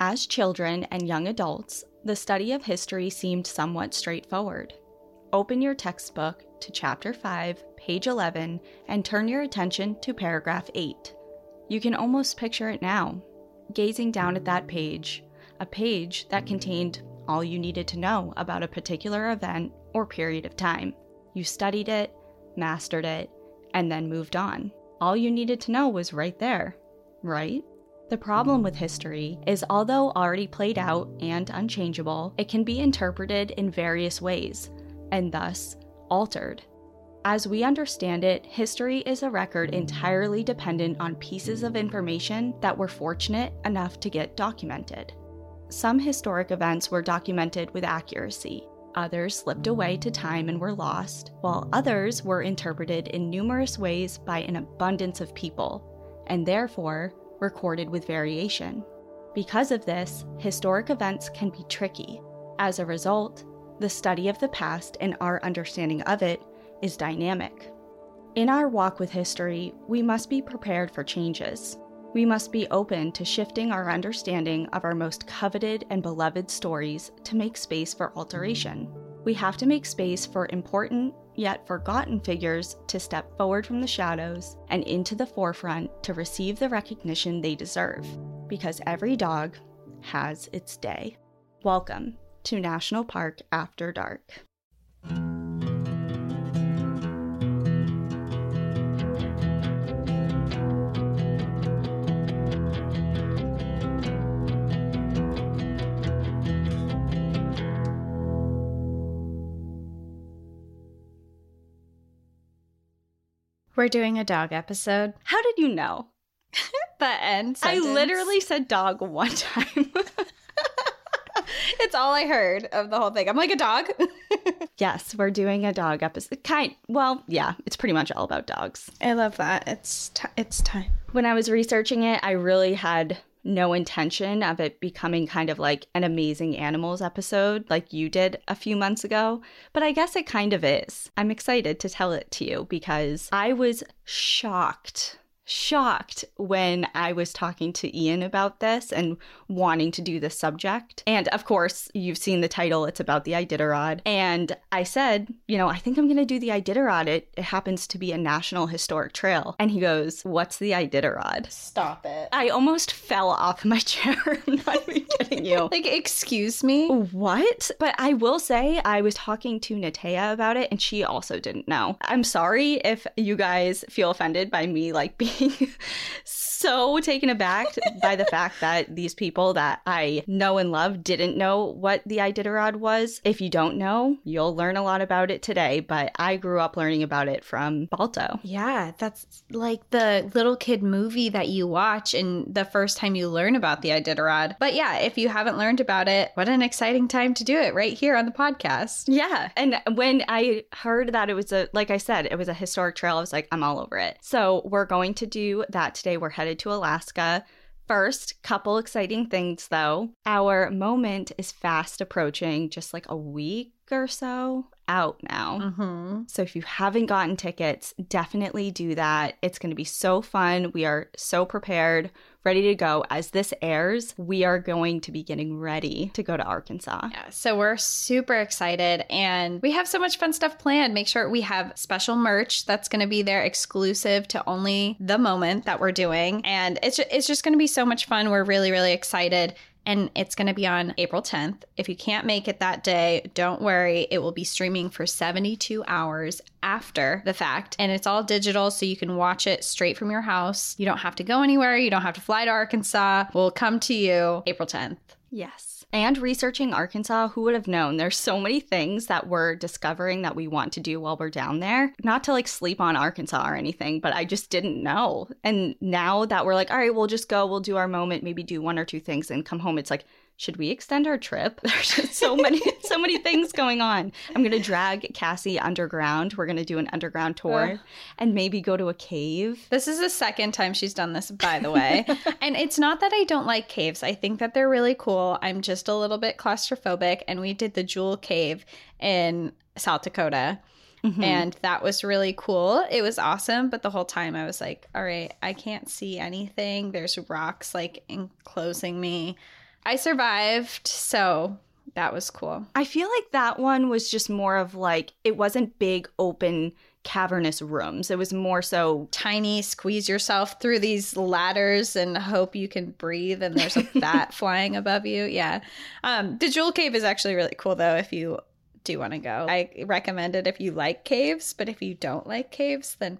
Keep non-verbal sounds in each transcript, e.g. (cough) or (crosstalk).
As children and young adults, the study of history seemed somewhat straightforward. Open your textbook to Chapter 5, page 11, and turn your attention to paragraph 8. You can almost picture it now, gazing down at that page, a page that contained all you needed to know about a particular event or period of time. You studied it, mastered it, and then moved on. All you needed to know was right there, right? The problem with history is, although already played out and unchangeable, it can be interpreted in various ways, and thus altered. As we understand it, history is a record entirely dependent on pieces of information that were fortunate enough to get documented. Some historic events were documented with accuracy, others slipped away to time and were lost, while others were interpreted in numerous ways by an abundance of people, and therefore recorded with variation. Because of this, historic events can be tricky. As a result, the study of the past and our understanding of it is dynamic. In our walk with history, we must be prepared for changes. We must be open to shifting our understanding of our most coveted and beloved stories to make space for alteration. We have to make space for important yet forgotten figures to step forward from the shadows and into the forefront to receive the recognition they deserve, because every dog has its day. Welcome to National Park After Dark. We're doing a dog episode. How did you know? (laughs) the end. I literally said dog one time. it's all I heard of the whole thing. I'm like a dog. (laughs) yes, we're doing a dog episode. Kind well, yeah, it's pretty much all about dogs. I love that. It's t- it's time. When I was researching it, I really had no intention of it becoming kind of like an amazing animals episode like you did a few months ago, but I guess it kind of is. I'm excited to tell it to you because I was shocked shocked when I was talking to Ian about this and wanting to do this subject. And of course, you've seen the title, it's about the Iditarod. And I said, you know, I think I'm going to do the Iditarod. It, it happens to be a national historic trail. And he goes, What's the Iditarod? Stop it. I almost fell off my (laughs) chair. I'm not even kidding you. (laughs) like, excuse me? What? But I will say, I was talking to Natea about it and she also didn't know. I'm sorry if you guys feel offended by me like being being (laughs) so taken aback by the fact that these people that I know and love didn't know what the Iditarod was. If you don't know, you'll learn a lot about it today, but I grew up learning about it from Balto. Yeah, that's like the little kid movie that you watch and the first time you learn about the Iditarod. But yeah, if you haven't learned about it, what an exciting time to do it right here on the podcast. Yeah. And when I heard that it was a, like I said, it was a historic trail, I was like, I'm all over it. So we're going to do that today. We're headed to Alaska. First, couple exciting things though. Our moment is fast approaching, just like a week or so out now. Mm-hmm. So if you haven't gotten tickets, definitely do that. It's going to be so fun. We are so prepared, ready to go. As this airs, we are going to be getting ready to go to Arkansas. Yeah, so we're super excited and we have so much fun stuff planned. Make sure we have special merch that's going to be there exclusive to only the moment that we're doing. And it's, it's just going to be so much fun. We're really, really excited and it's going to be on April 10th. If you can't make it that day, don't worry. It will be streaming for 72 hours after the fact, and it's all digital, so you can watch it straight from your house. You don't have to go anywhere, you don't have to fly to Arkansas. We'll come to you April 10th. Yes. And researching Arkansas, who would have known? There's so many things that we're discovering that we want to do while we're down there. Not to like sleep on Arkansas or anything, but I just didn't know. And now that we're like, all right, we'll just go, we'll do our moment, maybe do one or two things and come home, it's like, should we extend our trip? (laughs) There's just so (laughs) many, so many things going on. I'm gonna drag Cassie underground. We're gonna do an underground tour Ugh. and maybe go to a cave. This is the second time she's done this, by the way. (laughs) and it's not that I don't like caves. I think that they're really cool. I'm just a little bit claustrophobic. And we did the Jewel Cave in South Dakota. Mhm. And that was really cool. It was awesome. But the whole time I was like, all right, I can't see anything. There's rocks like enclosing me. I survived. So that was cool. I feel like that one was just more of like it wasn't big open cavernous rooms. It was more so Tiny, squeeze yourself through these ladders and hope you can breathe and there's a (laughs) bat flying above you. Yeah. Um, the Jewel Cave is actually really cool though if you do want to go. I recommend it if you like caves, but if you don't like caves, then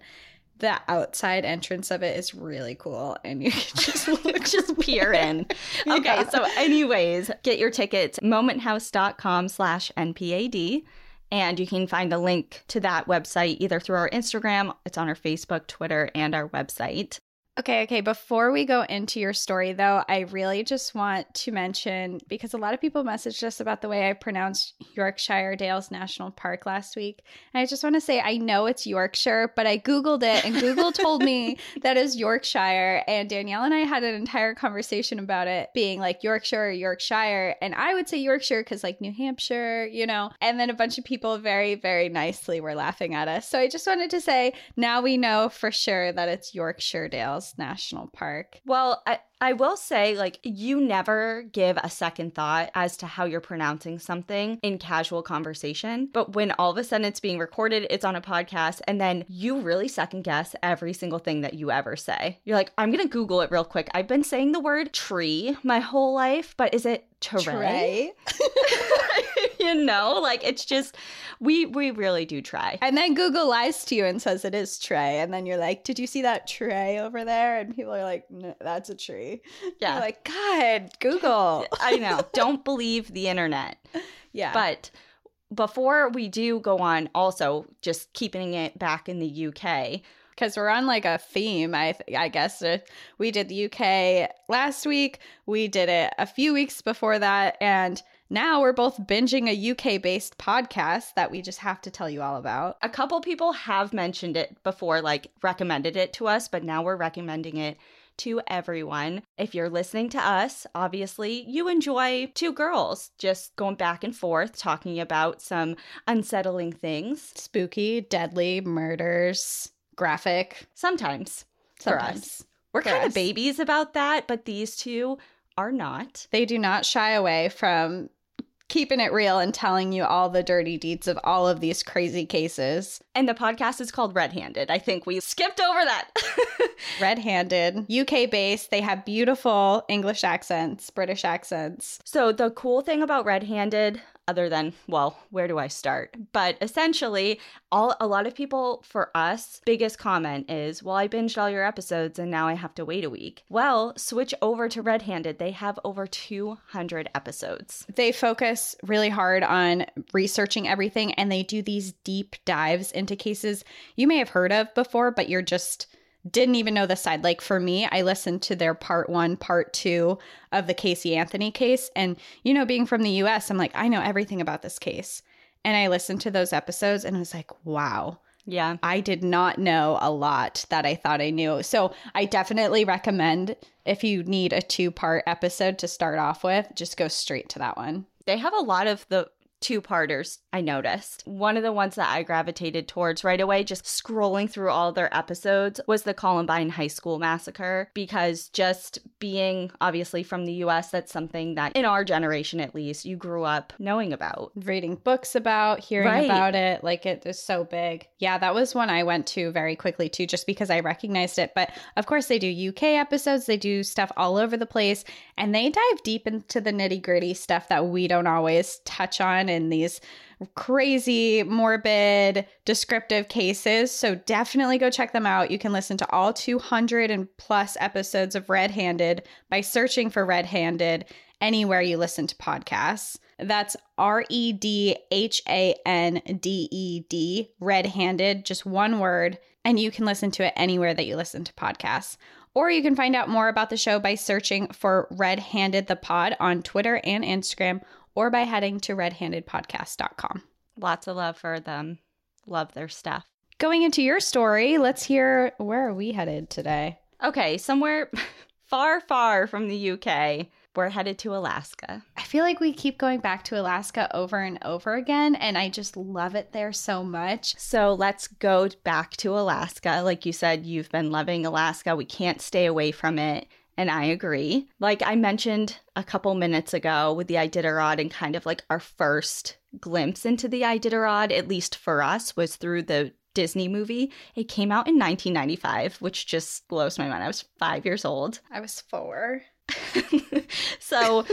the outside entrance of it is really cool and you can (laughs) just look just peer (laughs) in. Okay, Yeah. so anyways, get your tickets momenthouse.com slash NPAD. And you can find a link to that website either through our Instagram, it's on our Facebook, Twitter, and our website. Okay, okay. Before we go into your story, though, I really just want to mention because a lot of people messaged us about the way I pronounced Yorkshire Dales National Park last week. And I just want to say I know it's Yorkshire, but I Googled it and Google told me (laughs) that is Yorkshire. And Danielle and I had an entire conversation about it being like Yorkshire or Yorkshire. And I would say Yorkshire because, like, New Hampshire, you know. And then a bunch of people very, very nicely were laughing at us. So I just wanted to say now we know for sure that it's Yorkshire Dales National Park. Well, I, I will say, like, you never give a second thought as to how you're pronouncing something in casual conversation. But when all of a sudden it's being recorded, it's on a podcast, and then you really second guess every single thing that you ever say. You're like, I'm going to Google it real quick. I've been saying the word tree my whole life, but is it tray? (laughs) (laughs) you know, like, it's just, we, we really do try. And then Google lies to you and says it is Trey. And then you're like, Did you see that tray over there? And people are like, No, that's a tree. Yeah. You're like, God, Google. (laughs) I know. Don't believe the internet. (laughs) yeah. But before we do go on, also just keeping it back in the UK, because we're on like a theme i th- i guess Uh, we did the uk last week we did it a few weeks before that and now we're both binging a uk based podcast that we just have to tell you all about a couple people have mentioned it before, like recommended it to us, but now we're recommending it to everyone. If you're listening to us, obviously you enjoy two girls just going back and forth talking about some unsettling things. spooky deadly murders graphic Sometimes for us. sometimes We're For kind us. of babies about that, but these two are not. they do not shy away from keeping it real and telling you all the dirty deeds of all of these crazy cases And the podcast is called Red Handed. I think we skipped over that. (laughs) red-handed uk based they have beautiful english accents british accents So the cool thing about Red Handed, other than well, where do I start? But essentially, all a lot of people for us, biggest comment is, well, I binged all your episodes and now I have to wait a week. Well, switch over to Red Handed. They have over 200 episodes. they focus really hard on researching everything and they do these deep dives into cases you may have heard of before but you're just didn't even know the side like for me i listened to their part one part two of the casey anthony case and you know being from the us i'm like i know everything about this case and i listened to those episodes and i was like wow Yeah. I did not know a lot that I thought I knew. So I definitely recommend if you need a two part episode to start off with, just go straight to that one. They have a lot of the two parters, I noticed. One of the ones that I gravitated towards right away, just scrolling through all their episodes, was the Columbine High School Massacre. Because just being obviously from the US, that's something that in our generation at least, you grew up knowing about. Reading books about, hearing Right. about it, like it is so big. Yeah, that was one I went to very quickly too, just because I recognized it. But of course, they do UK episodes, they do stuff all over the place, and they dive deep into the nitty gritty stuff that we don't always touch on in these crazy, morbid, descriptive cases. So definitely go check them out. You can listen to all 200 and plus episodes of Red Handed by searching for Red Handed anywhere you listen to podcasts. That's R E D H A N D E D, red handed, just one word. And you can listen to it anywhere that you listen to podcasts. Or you can find out more about the show by searching for Red Handed the Pod on Twitter and Instagram, or by heading to redhandedpodcast.com. Lots of love for them. Love their stuff. Going into your story, let's hear where are we headed today? Okay, somewhere (laughs) far, far from the UK. We're headed to Alaska. I feel like we keep going back to Alaska over and over again, and I just love it there so much. So let's go back to Alaska. Like you said, you've been loving Alaska. We can't stay away from it. And I agree. Like I mentioned a couple minutes ago with the Iditarod and kind of like our first glimpse into the Iditarod, at least for us, was through the Disney movie. It came out in 1995, which just blows my mind. I was five years old. I was four. (laughs) so,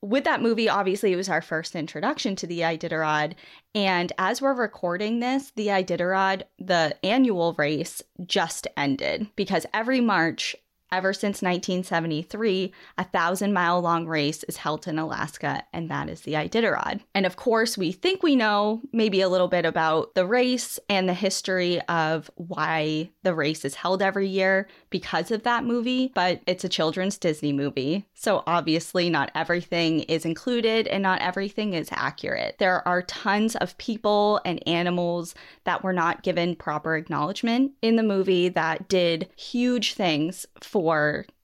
with that movie, obviously, it was our first introduction to the Iditarod. And as we're recording this, the Iditarod, the annual race, just ended because every March, Ever since 1973, a thousand mile long race is held in Alaska, and that is the Iditarod. And of course, we think we know maybe a little bit about the race and the history of why the race is held every year because of that movie, but it's a children's Disney movie. So obviously, not everything is included and not everything is accurate. There are tons of people and animals that were not given proper acknowledgement in the movie that did huge things for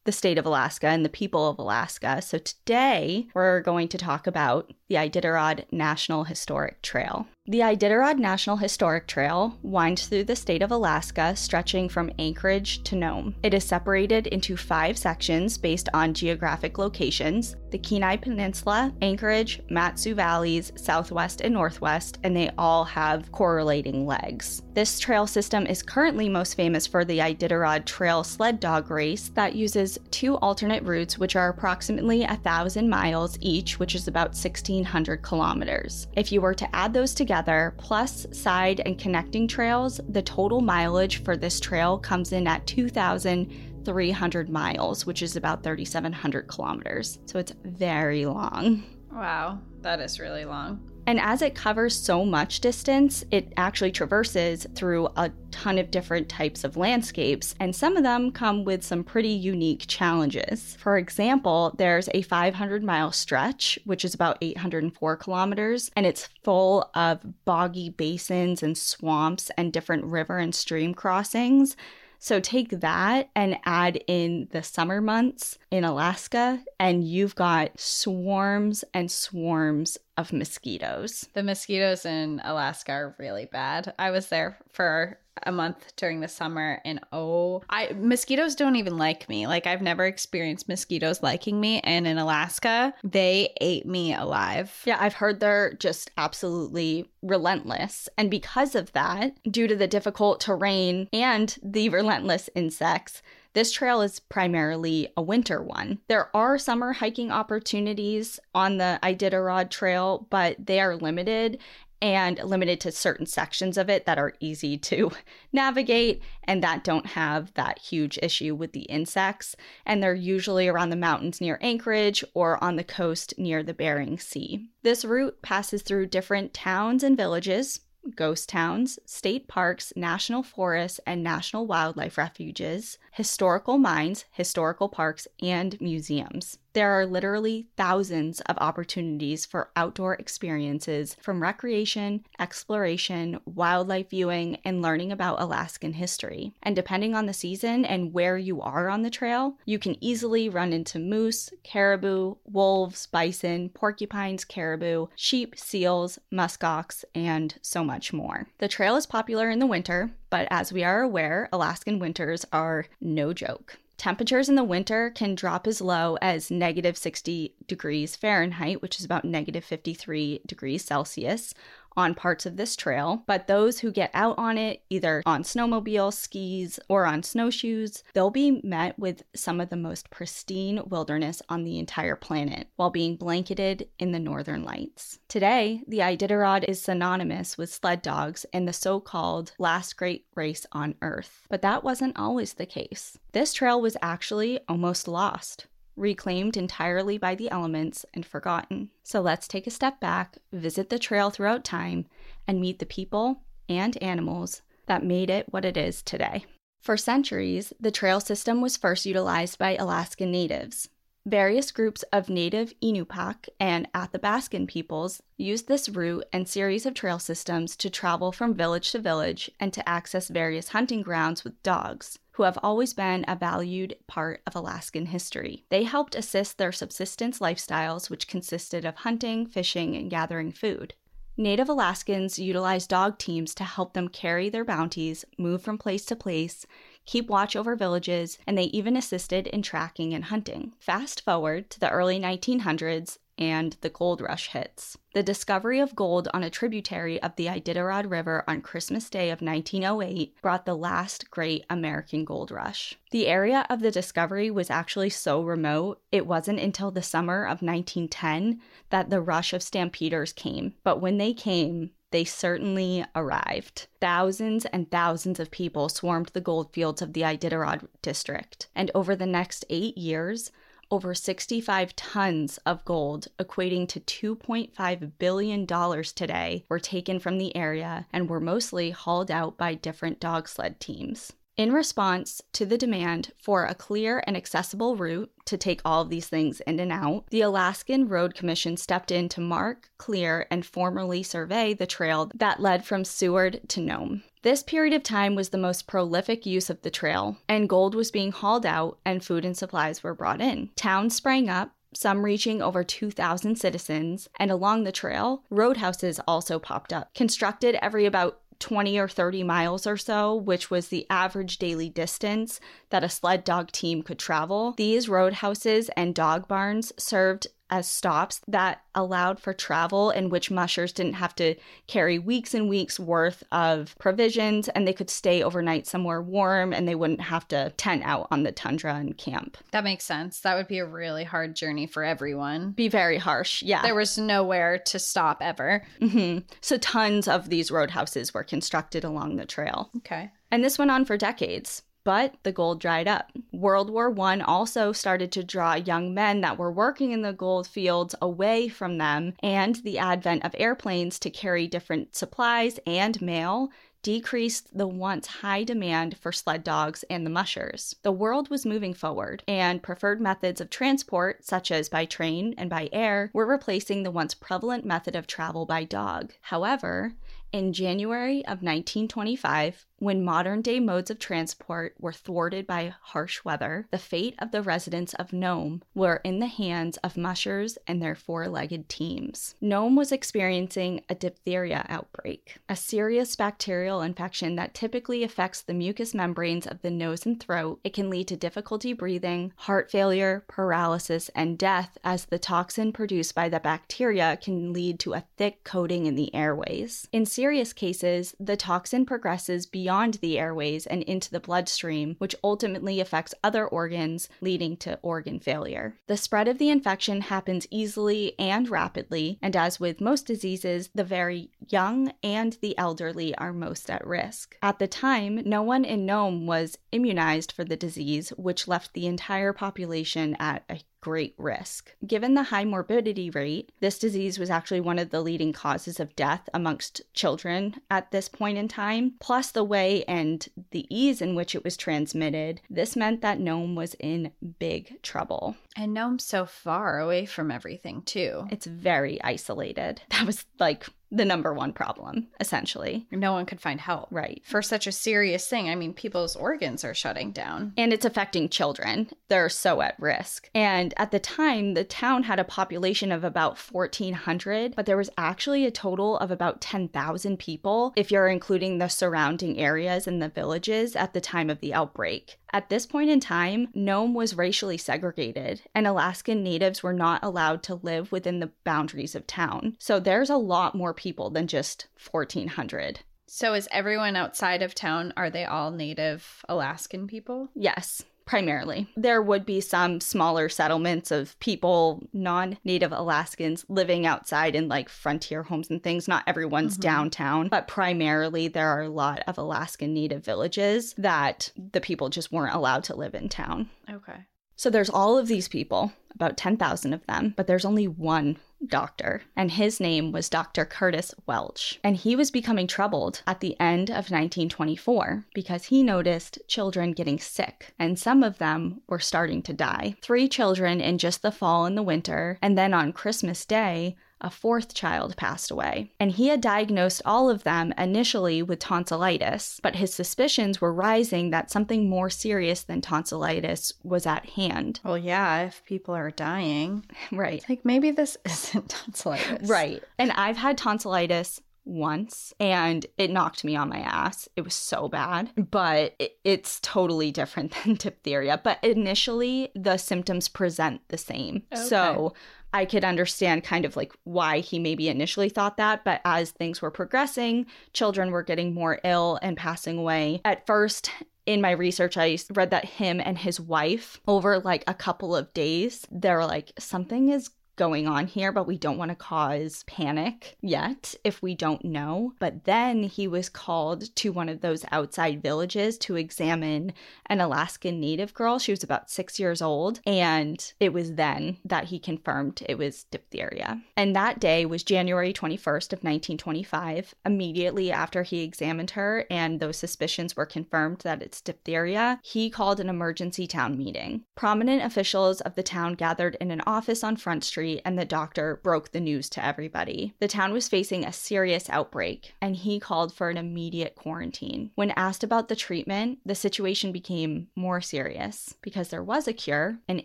the state of Alaska and the people of Alaska. So today we're going to talk about the Iditarod National Historic Trail. The Iditarod National Historic Trail winds through the state of Alaska, stretching from Anchorage to Nome. It is separated into five sections based on geographic locations the Kenai Peninsula, Anchorage, Mat-Su Valleys, Southwest and Northwest, and they all have correlating legs. This trail system is currently most famous for the Iditarod Trail Sled Dog Race that uses two alternate routes, which are approximately a thousand miles each, which is about 1,600 kilometers. If you were to add those together, plus side and connecting trails, the total mileage for this trail comes in at 2,000. 300 miles, which is about 3,700 kilometers. So it's very long. Wow, that is really long. And as it covers so much distance, it actually traverses through a ton of different types of landscapes, and some of them come with some pretty unique challenges. For example, there's a 500 mile stretch, which is about 804 kilometers, and it's full of boggy basins and swamps and different river and stream crossings. So take that and add in the summer months in Alaska, and you've got swarms and swarms of mosquitoes. The mosquitoes in Alaska are really bad. I was there for a month during the summer and oh i mosquitoes don't even like me like i've never experienced mosquitoes liking me and in alaska they ate me alive Yeah, I've heard they're just absolutely relentless. And because of that, due to the difficult terrain and the relentless insects, this trail is primarily a winter one. There are summer hiking opportunities on the Iditarod Trail, but they are limited and limited to certain sections of it that are easy to (laughs) navigate and that don't have that huge issue with the insects. And they're usually around the mountains near Anchorage or on the coast near the Bering Sea. This route passes through different towns and villages. Ghost towns, state parks, national forests, and national wildlife refuges, historical mines, historical parks, and museums. There are literally thousands of opportunities for outdoor experiences from recreation, exploration, wildlife viewing, and learning about Alaskan history. And depending on the season and where you are on the trail, you can easily run into moose, caribou, wolves, bison, porcupines, caribou, sheep, seals, muskox, and so much more. The trail is popular in the winter, but as we are aware, Alaskan winters are no joke. Temperatures in the winter can drop as low as negative 60 degrees Fahrenheit, which is about negative 53 degrees Celsius, on parts of this trail, but those who get out on it, either on snowmobile, skis, or on snowshoes, they'll be met with some of the most pristine wilderness on the entire planet while being blanketed in the northern lights. Today, the Iditarod is synonymous with sled dogs and the so called last great race on Earth. But that wasn't always the case. This trail was actually almost lost reclaimed entirely by the elements and forgotten. So let's take a step back, visit the trail throughout time, and meet the people and animals that made it what it is today. For centuries, the trail system was first utilized by Alaskan natives. Various groups of native Inupiaq and Athabascan peoples used this route and series of trail systems to travel from village to village and to access various hunting grounds with dogs who have always been a valued part of Alaskan history. They helped assist their subsistence lifestyles, which consisted of hunting, fishing, and gathering food. Native Alaskans utilized dog teams to help them carry their bounties, move from place to place, keep watch over villages, and they even assisted in tracking and hunting. Fast forward to the early 1900s, and the gold rush hits. The discovery of gold on a tributary of the Iditarod River on Christmas Day of 1908 brought the last great American gold rush. The area of the discovery was actually so remote, it wasn't until the summer of 1910 that the rush of stampeders came. But when they came, they certainly arrived. Thousands and thousands of people swarmed the gold fields of the Iditarod district, and over the next eight years, over 65 tons of gold, equating to $2.5 billion today, were taken from the area and were mostly hauled out by different dog sled teams. In response to the demand for a clear and accessible route to take all of these things in and out, the Alaskan Road Commission stepped in to mark, clear, and formally survey the trail that led from Seward to Nome. This period of time was the most prolific use of the trail, and gold was being hauled out and food and supplies were brought in. Towns sprang up, some reaching over 2,000 citizens, and along the trail, roadhouses also popped up, constructed every about 20 or 30 miles or so, which was the average daily distance that a sled dog team could travel. These roadhouses and dog barns served as stops that allowed for travel in which mushers didn't have to carry weeks and weeks worth of provisions and they could stay overnight somewhere warm and they wouldn't have to tent out on the tundra and camp. That makes sense. That would be a really hard journey for everyone. Be very harsh. Yeah. There was nowhere to stop ever. hmm So tons of these roadhouses were constructed along the trail. Okay. And this went on for decades but the gold dried up. World War I also started to draw young men that were working in the gold fields away from them, and the advent of airplanes to carry different supplies and mail decreased the once high demand for sled dogs and the mushers. The world was moving forward, and preferred methods of transport, such as by train and by air, were replacing the once prevalent method of travel by dog. However, in January of 1925, when modern day modes of transport were thwarted by harsh weather, the fate of the residents of Nome were in the hands of mushers and their four legged teams. Nome was experiencing a diphtheria outbreak, a serious bacterial infection that typically affects the mucous membranes of the nose and throat. It can lead to difficulty breathing, heart failure, paralysis, and death, as the toxin produced by the bacteria can lead to a thick coating in the airways. In serious cases, the toxin progresses beyond beyond the airways and into the bloodstream, which ultimately affects other organs, leading to organ failure. The spread of the infection happens easily and rapidly, and as with most diseases, the very young and the elderly are most at risk. At the time, no one in Nome was immunized for the disease, which left the entire population at a great risk. Given the high morbidity rate, this disease was actually one of the leading causes of death amongst children at this point in time. Plus, the way and the ease in which it was transmitted, this meant that Nome was in big trouble. And Nome's so far away from everything, too. It's very isolated. (laughs) That was like the number one problem, essentially. No one could find help. Right. For such a serious thing. I mean, people's organs are shutting down. And it's affecting children. They're so at risk. And at the time, the town had a population of about 1,400, but there was actually a total of about 10,000 people if you're including the surrounding areas and the villages at the time of the outbreak. At this point in time, Nome was racially segregated, and Alaskan natives were not allowed to live within the boundaries of town. So there's a lot more people than just 1,400. So is everyone outside of town, are they all native Alaskan people? Yes primarily. There would be some smaller settlements of people, non native Alaskans, living outside in like frontier homes and things. Not everyone's mm-hmm. downtown, but primarily there are a lot of Alaskan native villages that the people just weren't allowed to live in town. Okay. So there's all of these people, about 10,000 of them, but there's only one doctor, and his name was Dr. Curtis Welch. And he was becoming troubled at the end of 1924 because he noticed children getting sick, and some of them were starting to die. Three children in just the fall and the winter, and then on Christmas Day, a fourth child passed away. And he had diagnosed all of them initially with tonsillitis, but his suspicions were rising that something more serious than tonsillitis was at hand. Well, yeah, if people are dying. (laughs) Right. Like maybe this (laughs) isn't tonsillitis. Right. And I've had tonsillitis once and it knocked me on my ass. It was so bad, but it's totally different (laughs) than diphtheria. But initially, the symptoms present the same. Okay. So I could understand kind of like why he maybe initially thought that, but as things were progressing, children were getting more ill and passing away. At first, in my research, I read that him and his wife, over like a couple of days, they're like, something is going on here, but we don't want to cause panic yet if we don't know. But then he was called to one of those outside villages to examine an Alaskan native girl. She was about six years old. And it was then that he confirmed it was diphtheria. And that day was January 21st of 1925. Immediately after he examined her and those suspicions were confirmed that it's diphtheria, he called an emergency town meeting. Prominent officials of the town gathered in an office on Front Street street, and the doctor broke the news to everybody. The town was facing a serious outbreak, and he called for an immediate quarantine. When asked about the treatment, the situation became more serious because there was a cure, an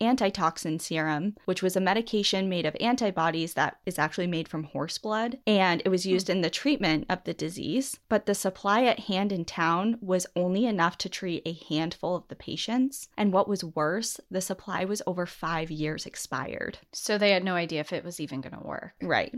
antitoxin serum, which was a medication made of antibodies that is actually made from horse blood, and it was hmm. used in the treatment of the disease. But the supply at hand in town was only enough to treat a handful of the patients. And what was worse, the supply was over five years expired. So they had no idea if it was even going to work. Right.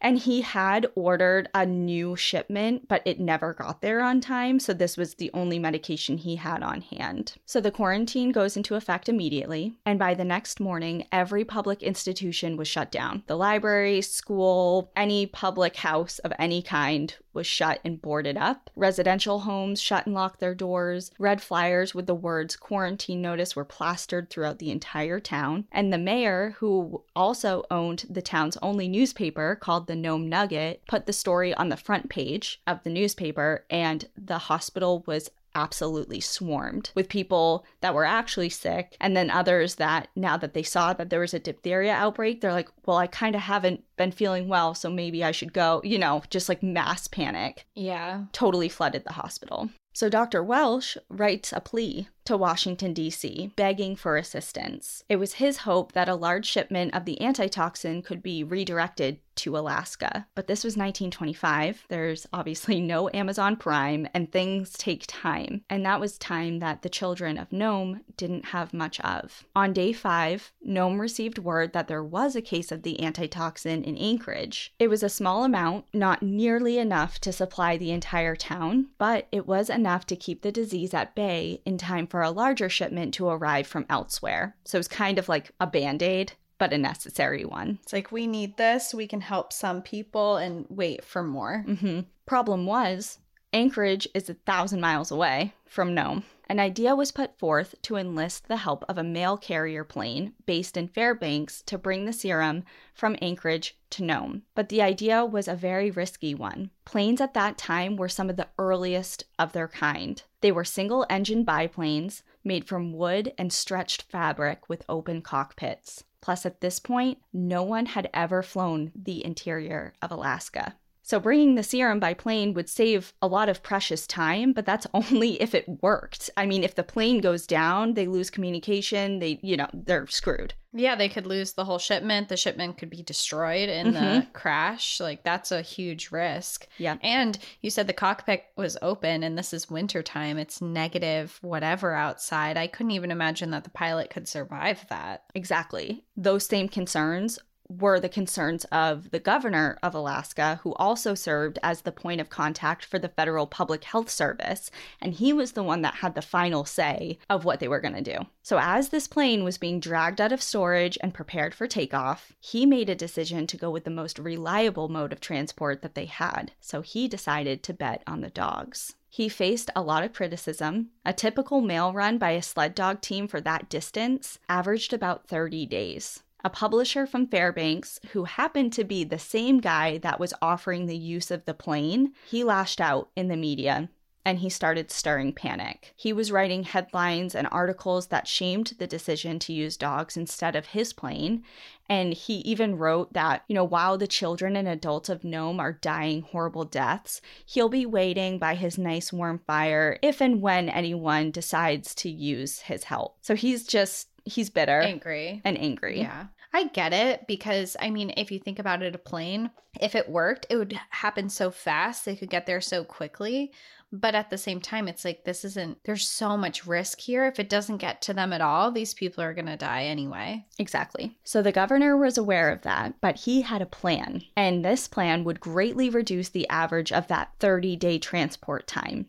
And he had ordered a new shipment, but it never got there on time. So this was the only medication he had on hand. So the quarantine goes into effect immediately. And by the next morning, every public institution was shut down. The library, school, any public house of any kind was shut and boarded up. Residential homes shut and locked their doors. Red flyers with the words quarantine notice were plastered throughout the entire town. And the mayor, who also owned the town's only newspaper called called the Nome Nugget put the story on the front page of the newspaper, and the hospital was absolutely swarmed with people that were actually sick and then others that now that they saw that there was a diphtheria outbreak they're like well i kind of haven't been feeling well so maybe i should go you know just like mass panic yeah totally flooded the hospital so Dr. Welch writes a plea to Washington, D.C., begging for assistance. It was his hope that a large shipment of the antitoxin could be redirected to Alaska. But this was 1925. There's obviously no Amazon Prime, and things take time. And that was time that the children of Nome didn't have much of. On day five, Nome received word that there was a case of the antitoxin in Anchorage. It was a small amount, not nearly enough to supply the entire town, but it was enough to keep the disease at bay in time for a larger shipment to arrive from elsewhere. So it was kind of like a band aid but a necessary one. It's like we need this, we can help some people and wait for more. Mm-hmm. Problem was, Anchorage is a thousand miles away from Nome. An idea was put forth to enlist the help of a mail carrier plane based in Fairbanks to bring the serum from Anchorage to Nome. But the idea was a very risky one. Planes at that time were some of the earliest of their kind. They were single engine biplanes made from wood and stretched fabric with open cockpits. Plus, at this point, no one had ever flown the interior of Alaska. So, bringing the serum by plane would save a lot of precious time, but that's (laughs) only if it worked. I mean, if the plane goes down, they lose communication, they, you know, they're screwed. Yeah, they could lose the whole shipment. The shipment could be destroyed in the Mhm. crash. Like, that's a huge risk. Yeah. And you said the cockpit was open and this is wintertime. It's negative, whatever outside. I couldn't even imagine that the pilot could survive that. Exactly. Those same concerns were the concerns of the governor of Alaska, who also served as the point of contact for the federal public health service. And he was the one that had the final say of what they were going to do. So, as this plane was being dragged out of storage and prepared for takeoff, he made a decision to go with the most reliable mode of transport that they had. So, he decided to bet on the dogs. He faced a lot of criticism. A typical mail run by a sled dog team for that distance averaged about 30 days. A publisher from Fairbanks, who happened to be the same guy that was offering the use of the plane, he lashed out in the media and he started stirring panic. He was writing headlines and articles that shamed the decision to use dogs instead of his plane. And he even wrote that, you know, while the children and adults of Nome are dying horrible deaths, he'll be waiting by his nice warm fire if and when anyone decides to use his help. So he's just, he's bitter Angry. and angry. Yeah. I get it because I mean, if you think about it, a plane, if it worked, it would happen so fast. They could get there so quickly. But at the same time, it's like this isn't, there's so much risk here. If it doesn't get to them at all, these people are going to die anyway. Exactly. So the governor was aware of that, but he had a plan. And this plan would greatly reduce the average of that 30 day transport time.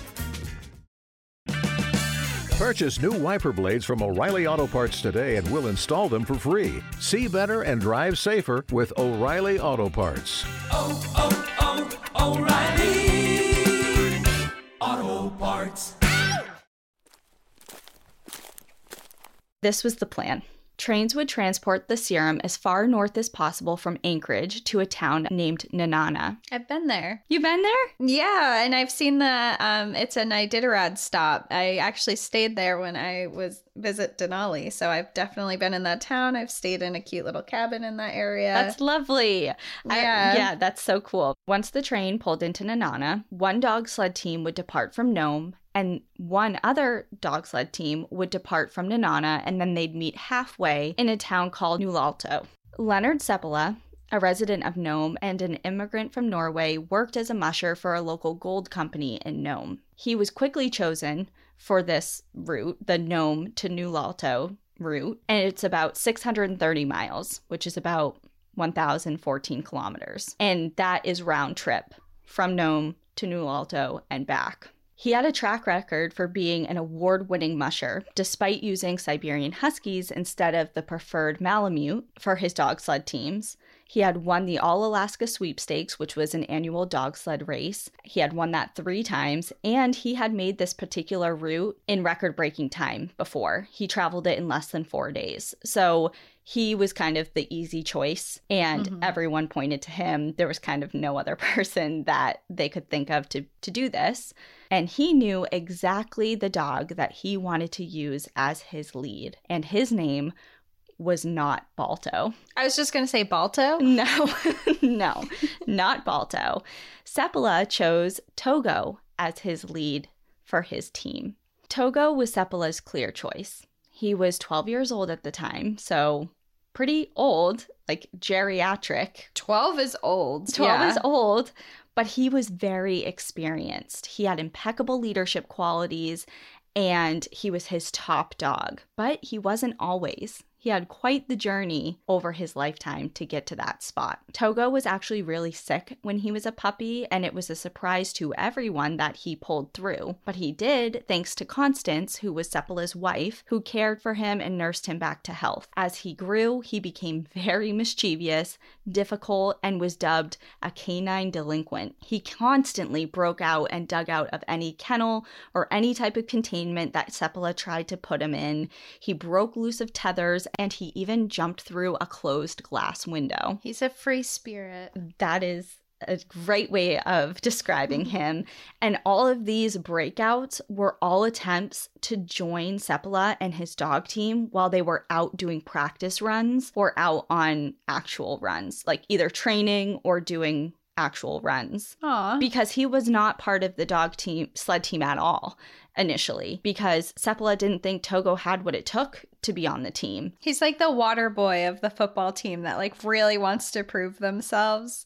Purchase new wiper blades from O'Reilly Auto Parts today and we'll install them for free. See better and drive safer with O'Reilly Auto Parts. This was the plan. Trains would transport the serum as far north as possible from Anchorage to a town named Nenana. I've been there. You've been there? Yeah, and I've seen the um it's an Iditarod stop. I actually stayed there when I was visit Denali. So I've definitely been in that town. I've stayed in a cute little cabin in that area. That's lovely. I- Yeah. yeah, that's so cool. Once the train pulled into Nenana, one dog sled team would depart from Nome, and one other dog sled team would depart from Nenana, and then they'd meet halfway in a town called Nulato. Leonard Seppala, a resident of Nome and an immigrant from Norway, worked as a musher for a local gold company in Nome. He was quickly chosen for this route, the Nome to Nulato route, and it's about 630 miles, which is about 1,014 kilometers. And that is round trip from Nome to Nulato and back. He had a track record for being an award winning musher, despite using Siberian Huskies instead of the preferred Malamute for his dog sled teams. He had won the All Alaska Sweepstakes, which was an annual dog sled race. He had won that three times, and he had made this particular route in record breaking time before. He traveled it in less than four days. So he was kind of the easy choice, and mm-hmm. everyone pointed to him. There was kind of no other (laughs) person that they could think of to, to do this. And he knew exactly the dog that he wanted to use as his lead, and his name was not Balto. I was just gonna say Balto. (laughs) No, (laughs) no, not Balto. Seppala chose Togo as his lead for his team. Togo was Seppala's clear choice. He was 12 years old at the time, so pretty old, like geriatric. Twelve is old. 12 yeah. is old, but he was very experienced. He had impeccable leadership qualities and he was his top dog. But he wasn't always. He had quite the journey over his lifetime to get to that spot. Togo was actually really sick when he was a puppy, and it was a surprise to everyone that he pulled through. But he did, thanks to Constance, who was Seppala's wife, who cared for him and nursed him back to health. As he grew, he became (laughs) very mischievous, difficult, and was dubbed a canine delinquent. He constantly broke out and dug out of any kennel or any type of containment that Seppala tried to put him in. He broke loose of tethers and he even jumped through a closed glass window. He's a free spirit. That is a great way of describing mm-hmm. him. And all of these breakouts were all attempts to join Seppala and his dog team while they were out doing practice runs or out on actual runs, like either training or doing actual runs. Aw. Because he was not part of the dog team, sled team at all initially, because Seppala didn't think Togo had what it took to be on the team. He's like the water boy of the football team that like really wants to prove themselves.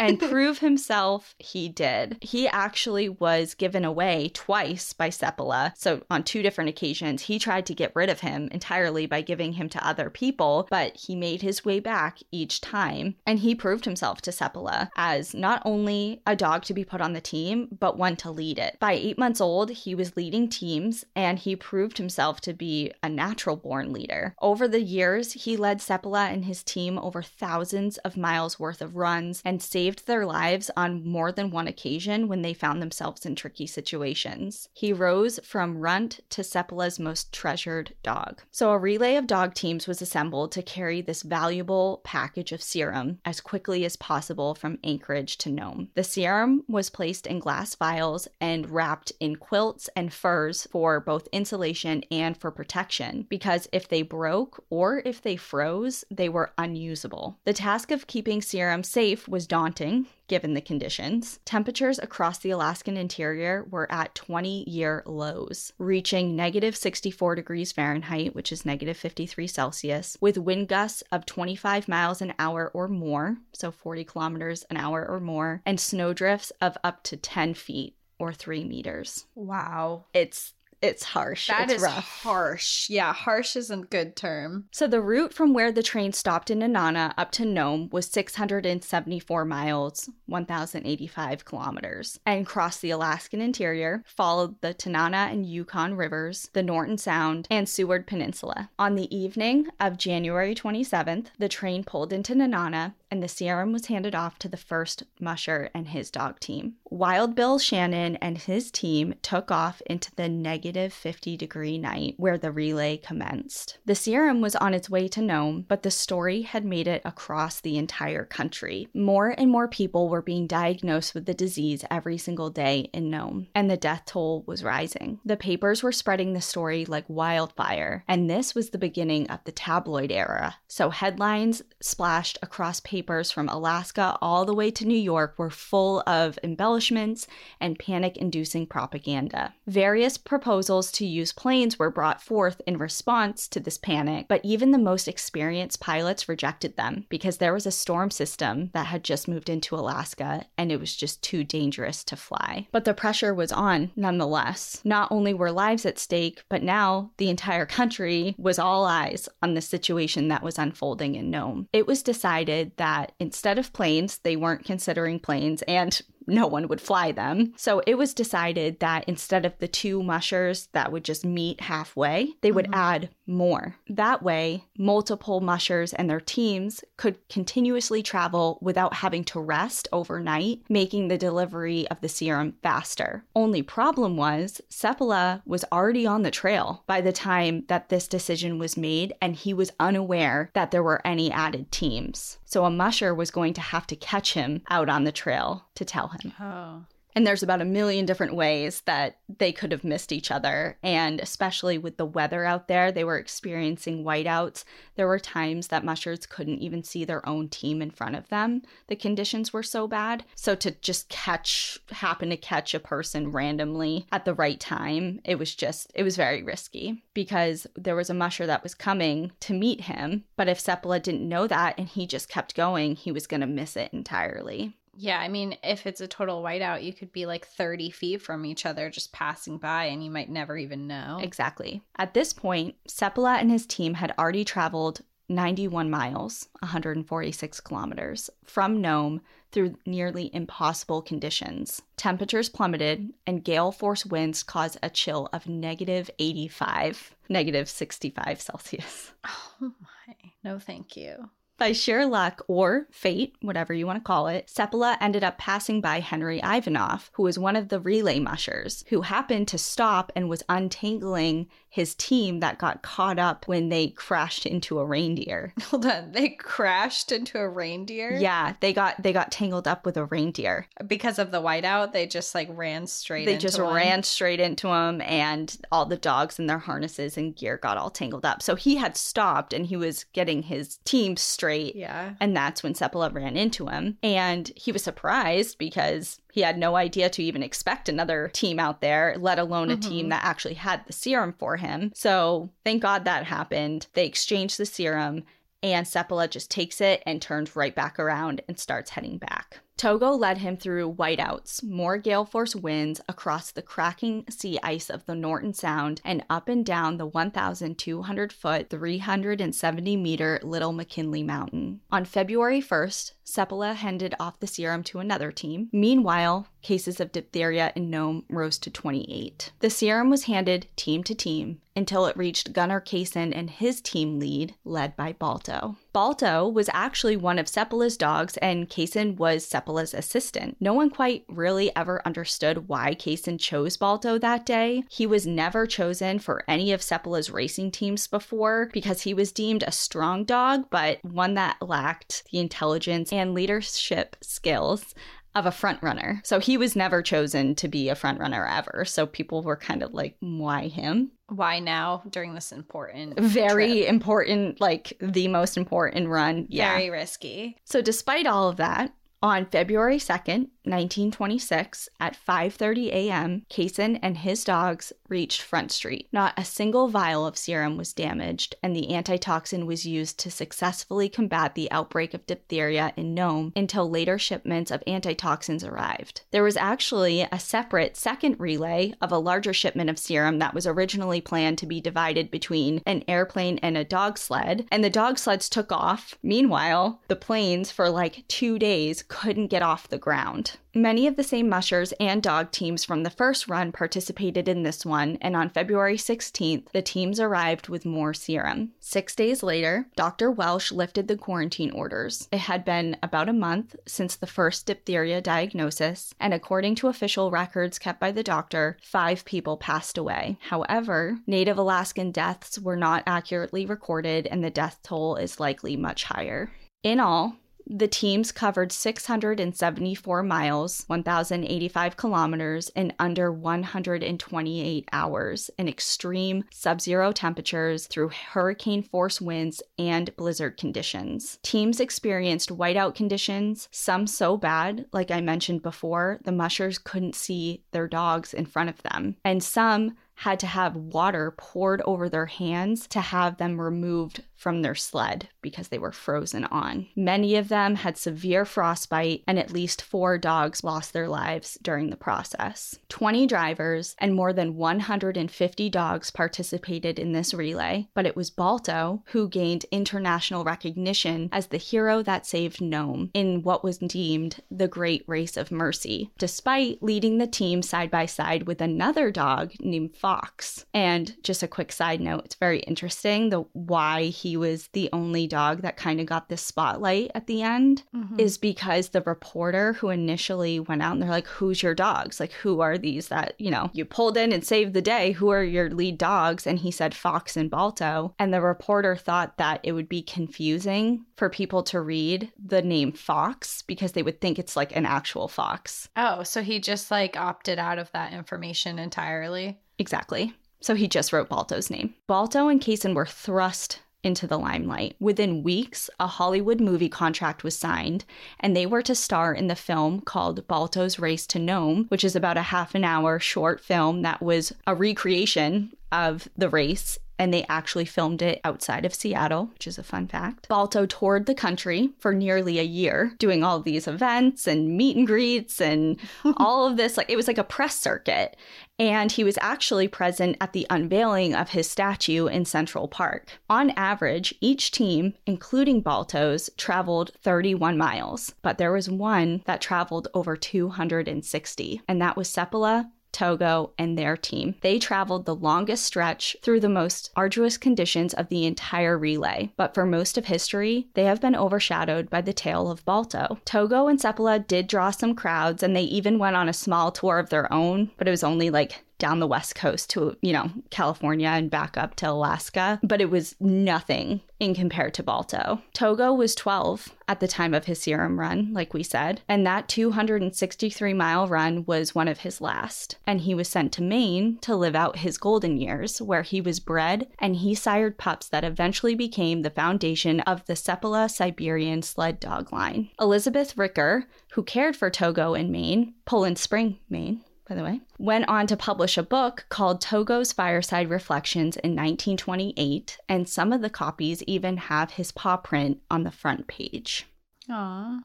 and (laughs) prove himself he did. He actually was given away twice by Seppala. So on two different occasions, he tried to get rid of him entirely by giving him to other people, but he made his way back each time. And he proved himself to Seppala as not only a dog to be put on the team, but one to lead it. By eight months old, he was leading teams and he proved himself to be a natural born leader. Over the years, he led Seppala and his team over thousands of miles worth of runs and saved their lives on more than one occasion when they found themselves in tricky situations. He rose from runt to Seppala's most treasured dog. So a relay of dog teams was assembled to carry this valuable package of serum as quickly as possible from Anchorage to Nome. The serum was placed in glass vials and wrapped in quilts and furs for both insulation and for protection because if they broke or if they froze, they were unusable. The task of keeping serum safe was daunting given the conditions. Temperatures across the Alaskan interior were at 20 year lows, reaching negative 64 degrees Fahrenheit, which is negative 53 Celsius, with wind gusts of 25 miles an hour or more, so 40 kilometers an hour or more, and snowdrifts of up to 10 feet or 3 meters. Wow. It's it's harsh. That it's is rough. harsh. Yeah, harsh isn't a good term. So the route from where the train stopped in Nenana up to Nome was 674 miles, 1,085 kilometers, and crossed the Alaskan interior, followed the Tanana and Yukon rivers, the Norton Sound, and Seward Peninsula. On the evening of January 27th, the train pulled into Nenana and the serum was handed off to the first musher and his dog team. Wild Bill Shannon and his team took off into the negative 50 degree night where the relay commenced. The serum was on its way to Nome, but the story had made it across the entire country. More and more people were being diagnosed with the disease every single day in Nome, and the death toll was rising. The papers were spreading the story like wildfire, and this was the beginning of the tabloid era. So headlines splashed across papers from Alaska all the way to New York were full of embellishments and panic inducing propaganda. Various proposals to use planes were brought forth in response to this panic, but even the most experienced pilots rejected them because there was a storm system that had just moved into Alaska and it was just too dangerous to fly. But the pressure was on nonetheless. Not only were lives at stake, but now the entire country was all eyes on the situation that was unfolding in Nome. It was decided that instead of planes, they weren't considering planes and no one would fly them. So it was decided that instead of the two mushers that would just meet halfway, they would mm-hmm. add more. That way, multiple mushers and their teams could continuously travel without having to rest overnight, making the delivery of the serum faster. Only problem was, Seppala was already on the trail by the time that this decision was made, and he was unaware that there were any added teams. So a musher was going to have to catch him out on the trail to tell him. Oh. And there's about a million different ways that they could have missed each other. And especially with the weather out there, they were experiencing whiteouts. There were times that mushers couldn't even see their own team in front of them. The conditions were so bad. So to just catch, happen to catch a person randomly at the right time, it was just, it was very risky because there was a musher that was coming to meet him. But if Seppala didn't know that and he just kept going, he was going to miss it entirely. Yeah, I mean, if it's a total whiteout, you could be like 30 feet from each other just passing by and you might never even know. Exactly. At this point, Seppala and his team had already traveled 91 miles, 146 kilometers, from Nome through nearly impossible conditions. Temperatures plummeted, and gale force winds caused a chill of negative 85, negative 65 Celsius. (laughs) Oh my. No, thank you. By sheer luck or fate, whatever you want to call it, Seppala ended up passing by Henry Ivanoff, who was one of the relay mushers, who happened to stop and was untangling his team that got caught up when they crashed into a reindeer. (laughs) Hold on. They crashed into a reindeer? Yeah, they got they got tangled up with a reindeer. Because of the whiteout, they just like ran straight They into just one? ran straight into him and all the dogs and their harnesses and gear got all tangled up. So he had stopped and he was getting his team straight. Yeah. And that's when Seppala ran into him. And he was surprised because he had no idea to even expect another team out there, let alone a team mm-hmm. that actually had the serum for him. So thank God that happened. They exchanged the serum, and Seppala just takes it and turns right back around and starts heading back. Togo led him through whiteouts, more gale force winds across the cracking sea ice of the Norton Sound, and up and down the 1,200 foot, 370 meter Little McKinley Mountain. On February 1st, Seppala handed off the serum to another team. Meanwhile, cases of diphtheria in Nome rose to 28. The serum was handed team to team until it reached Gunnar Kaasen and his team lead, led by Balto. Balto was actually one of Seppala's dogs, and Kaasen was Seppala's assistant. No one quite really ever understood why Kaasen chose Balto that day. He was never chosen for any of Seppala's racing teams before because he was deemed a strong dog, but one that lacked the intelligence and leadership skills of a front runner. So he was never chosen to be a front runner ever. So people were kind of like, why him? Why now during this important Very trip? important, like the most important run. Yeah. very risky. So despite all of that, on February 2nd, 1926, at 5:30 a.m., Kaasen and his dogs reached Front Street. Not a single vial of serum was damaged, and the antitoxin was used to successfully combat the outbreak of diphtheria in Nome until later shipments of antitoxins arrived. There was actually a separate second relay of a larger shipment of serum that was originally planned to be divided between an airplane and a dog sled, and the dog sleds took off. Meanwhile, the planes for like 2 days couldn't get off the ground. Many of the same mushers and dog teams from the first run participated in this one, and on February 16th, the teams arrived with more serum. Six days later, Dr. Welch lifted the quarantine orders. It had been about a month since the first diphtheria diagnosis, and according to official records kept by the doctor, five people passed away. However, Native Alaskan deaths were not accurately recorded, and the death toll is likely much higher. In all, the teams covered 674 miles, 1,085 kilometers, in under 128 hours in extreme sub zero temperatures through hurricane force winds and blizzard conditions. Teams experienced whiteout conditions, some so bad, like I mentioned before, the mushers couldn't see their dogs in front of them, and some had to have water poured over their hands to have them removed from their sled because they were frozen on. Many of them had severe frostbite, and at least four dogs lost their lives during the process. 20 drivers and more than 150 dogs participated in this relay, but it was Balto who gained international recognition as the hero that saved Nome in what was deemed the Great Race of Mercy, despite leading the team side by side with another dog named Fox. And just a quick side note, it's very interesting the why he was the only dog that kind of got this spotlight at the end mm-hmm. is because the reporter who initially went out and they're like, Who's your dogs? Like, who are these that, you know, you pulled in and saved the day? Who are your lead dogs? And he said Fox and Balto. And the reporter thought that it would be confusing for people to read the name Fox because they would think it's like an actual fox. Oh, so he just like opted out of that information entirely. Exactly. So he just wrote Balto's name. Balto and Kaasen were thrust into the limelight. Within weeks, a Hollywood movie contract was signed, and they were to star in the film called Balto's Race to Nome, which is about a half an hour short film that was a recreation of the race and they actually filmed it outside of Seattle, which is a fun fact. Balto toured the country for nearly a year, doing all these events and meet and greets and (laughs) all of this. Like it was like a press circuit. And he was actually present at the unveiling of his statue in Central Park. On average, each team, including Balto's, traveled 31 miles, but there was one that traveled over 260, and that was Seppala Togo, and their team. They traveled the longest stretch through the most arduous conditions of the entire relay, but for most of history, they have been overshadowed by the tale of Balto. Togo and Seppala did draw some crowds, and they even went on a small tour of their own, but it was only like down the west coast to, you know, California and back up to Alaska, but it was nothing in compared to Balto. Togo was 12 at the time of his serum run, like we said, and that 263 mile run was one of his last. And he was sent to Maine to live out his golden years, where he was bred and he sired pups that eventually became the foundation of the Seppala Siberian sled dog line. Elizabeth Ricker, who cared for Togo in Maine, Poland Spring, Maine, by the way, went on to publish a book called Togo's Fireside Reflections in 1928, and some of the copies even have his paw print on the front page. Aww.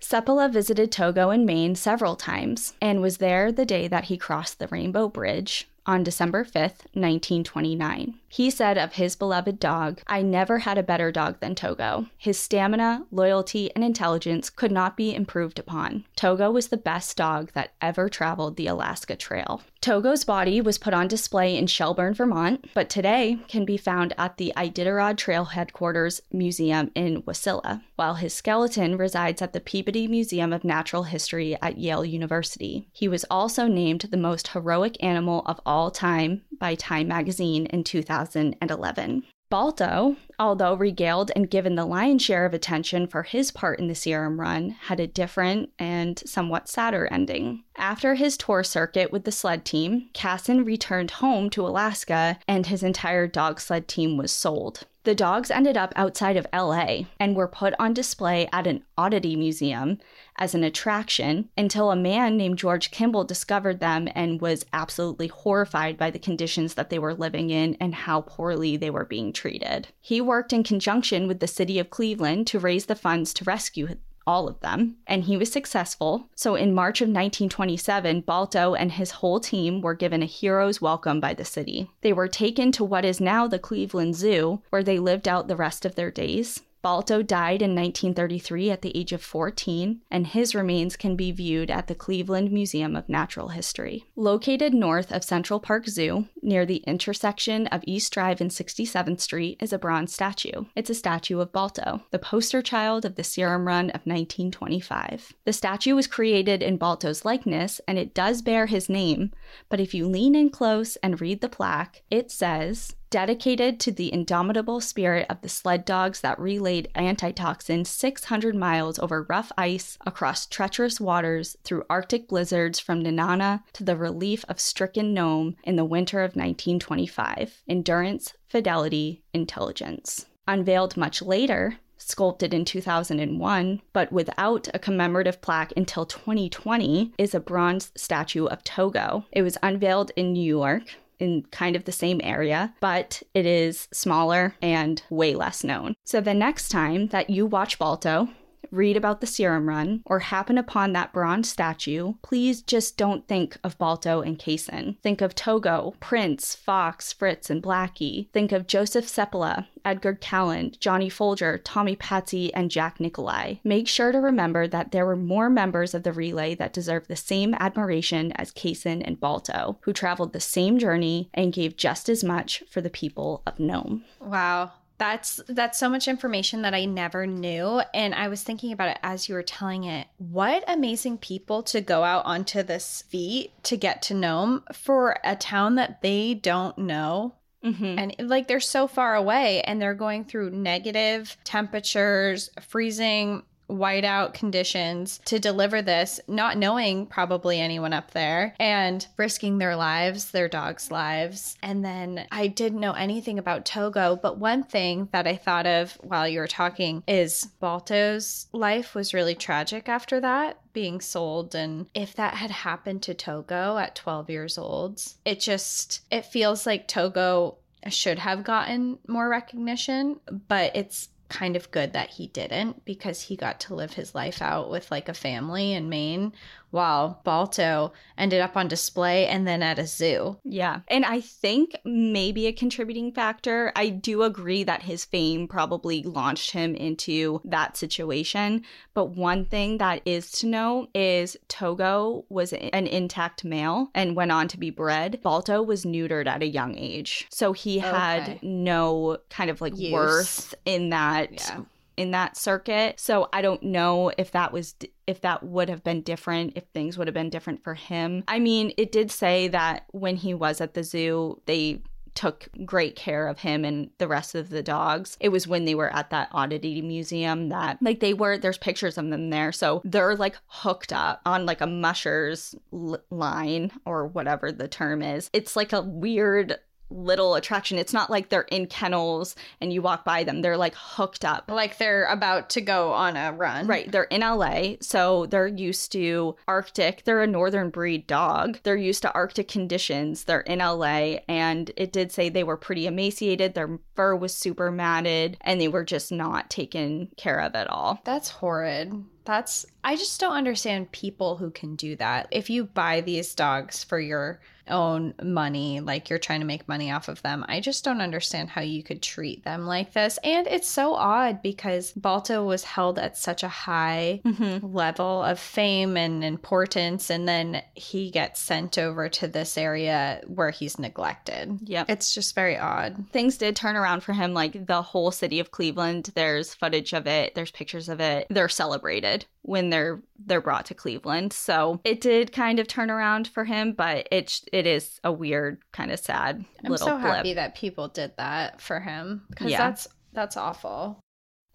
Seppala visited Togo in Maine several times and was there the day that he crossed the Rainbow Bridge on December 5th, 1929. He said of his beloved dog, I never had a better dog than Togo. His stamina, loyalty, and intelligence could not be improved upon. Togo was the best dog that ever traveled the Alaska Trail. Togo's body was put on display in Shelburne, Vermont, but today can be found at the Iditarod Trail Headquarters Museum in Wasilla, while his skeleton resides at the Peabody Museum of Natural History at Yale University. He was also named the most heroic animal of all time by Time magazine in 2011. Balto, although regaled and given the lion's share of attention for his part in the serum run, had a different and somewhat sadder ending. After his tour circuit with the sled team, Kaasen returned home to Alaska and his entire dog sled team was sold. The dogs ended up outside of LA and were put on display at an oddity museum as an attraction until a man named George Kimball discovered them and was absolutely horrified by the conditions that they were living in and how poorly they were being treated. He worked in conjunction with the city of Cleveland to raise the funds to rescue all of them, and he was successful. So in March of 1927, Balto and his whole team were given a hero's welcome by the city. They were taken to what is now the Cleveland Zoo, where they lived out the rest of their days. Balto died in 1933 at the age of 14, and his remains can be viewed at the Cleveland Museum of Natural History. Located north of Central Park Zoo, near the intersection of East Drive and 67th Street, is a bronze statue. It's a statue of Balto, the poster child of the Serum Run of 1925. The statue was created in Balto's likeness, and it does bear his name, but if you lean in close and read the plaque, it says, dedicated to the indomitable spirit of the sled dogs that relayed antitoxin 600 miles over rough ice, across treacherous waters, through Arctic blizzards from Nenana to the relief of stricken Nome in the winter of 1925. Endurance, fidelity, intelligence. Unveiled much later, sculpted in 2001, but without a commemorative plaque until 2020, is a bronze statue of Togo. It was unveiled in New York in kind of the same area, but it is smaller and way less known. So the next time that you watch Balto, read about the serum run, or happen upon that bronze statue, please just don't think of Balto and Kaasen. Think of Togo, Prince, Fox, Fritz, and Blackie. Think of Joseph Seppala, Edgar Kalland, Johnny Folger, Tommy Patsy, and Jack Nikolai. Make sure to remember that there were more members of the relay that deserve the same admiration as Kaasen and Balto, who traveled the same journey and gave just as much for the people of Nome. Wow. That's that's so much information that I never knew and I was thinking about it as you were telling it. What amazing people to go out onto this feat to get to Nome for a town that they don't know. Mm-hmm. And like they're so far away and they're going through negative temperatures, freezing whiteout conditions to deliver this, not knowing probably anyone up there and risking their lives, their dogs' lives. And then I didn't know anything about Togo, but one thing that I thought of while you were talking is Balto's life was really tragic after that being sold and if that had happened to Togo at 12 years old it just it feels like Togo should have gotten more recognition but it's kind of good that he didn't because he got to live his life out with like a family in Maine while Balto ended up on display and then at a zoo. Yeah. And I think maybe a contributing factor, I do agree that his fame probably launched him into that situation. But one thing that is to know is Togo was an intact male and went on to be bred. Balto was neutered at a young age. So he had Okay. no kind of like Use. worth in that Yeah. in that circuit. So I don't know if that was if that would have been different, if things would have been different for him. I mean, it did say that when he was at the zoo, they took great care of him and the rest of the dogs. It was when they were at that oddity museum that like they were there's pictures of them there. So they're like hooked up on like a mushers l- line or whatever the term is. It's like a weird little attraction. It's not like they're in kennels and you walk by them. They're like hooked up. Like they're about to go on a run. Right. They're in LA, so they're used to Arctic. They're a northern breed dog. They're used to Arctic conditions. They're in LA, and it did say they were pretty emaciated. Their fur was super matted, and they were just not taken care of at all. That's horrid. That's I just don't understand people who can do that. If you buy these dogs for your own money, like you're trying to make money off of them, I just don't understand how you could treat them like this. And it's so odd because Balto was held at such a high mm-hmm. level of fame and importance and then he gets sent over to this area where he's neglected. Yep. It's just very odd. Things did turn around for him, like the whole city of Cleveland. There's footage of it. There's pictures of it. They're celebrated when they're they're brought to Cleveland. So it did kind of turn around for him, but it it is a weird, kind of sad I'm little so blip. happy that people did that for him because Yeah. that's that's awful.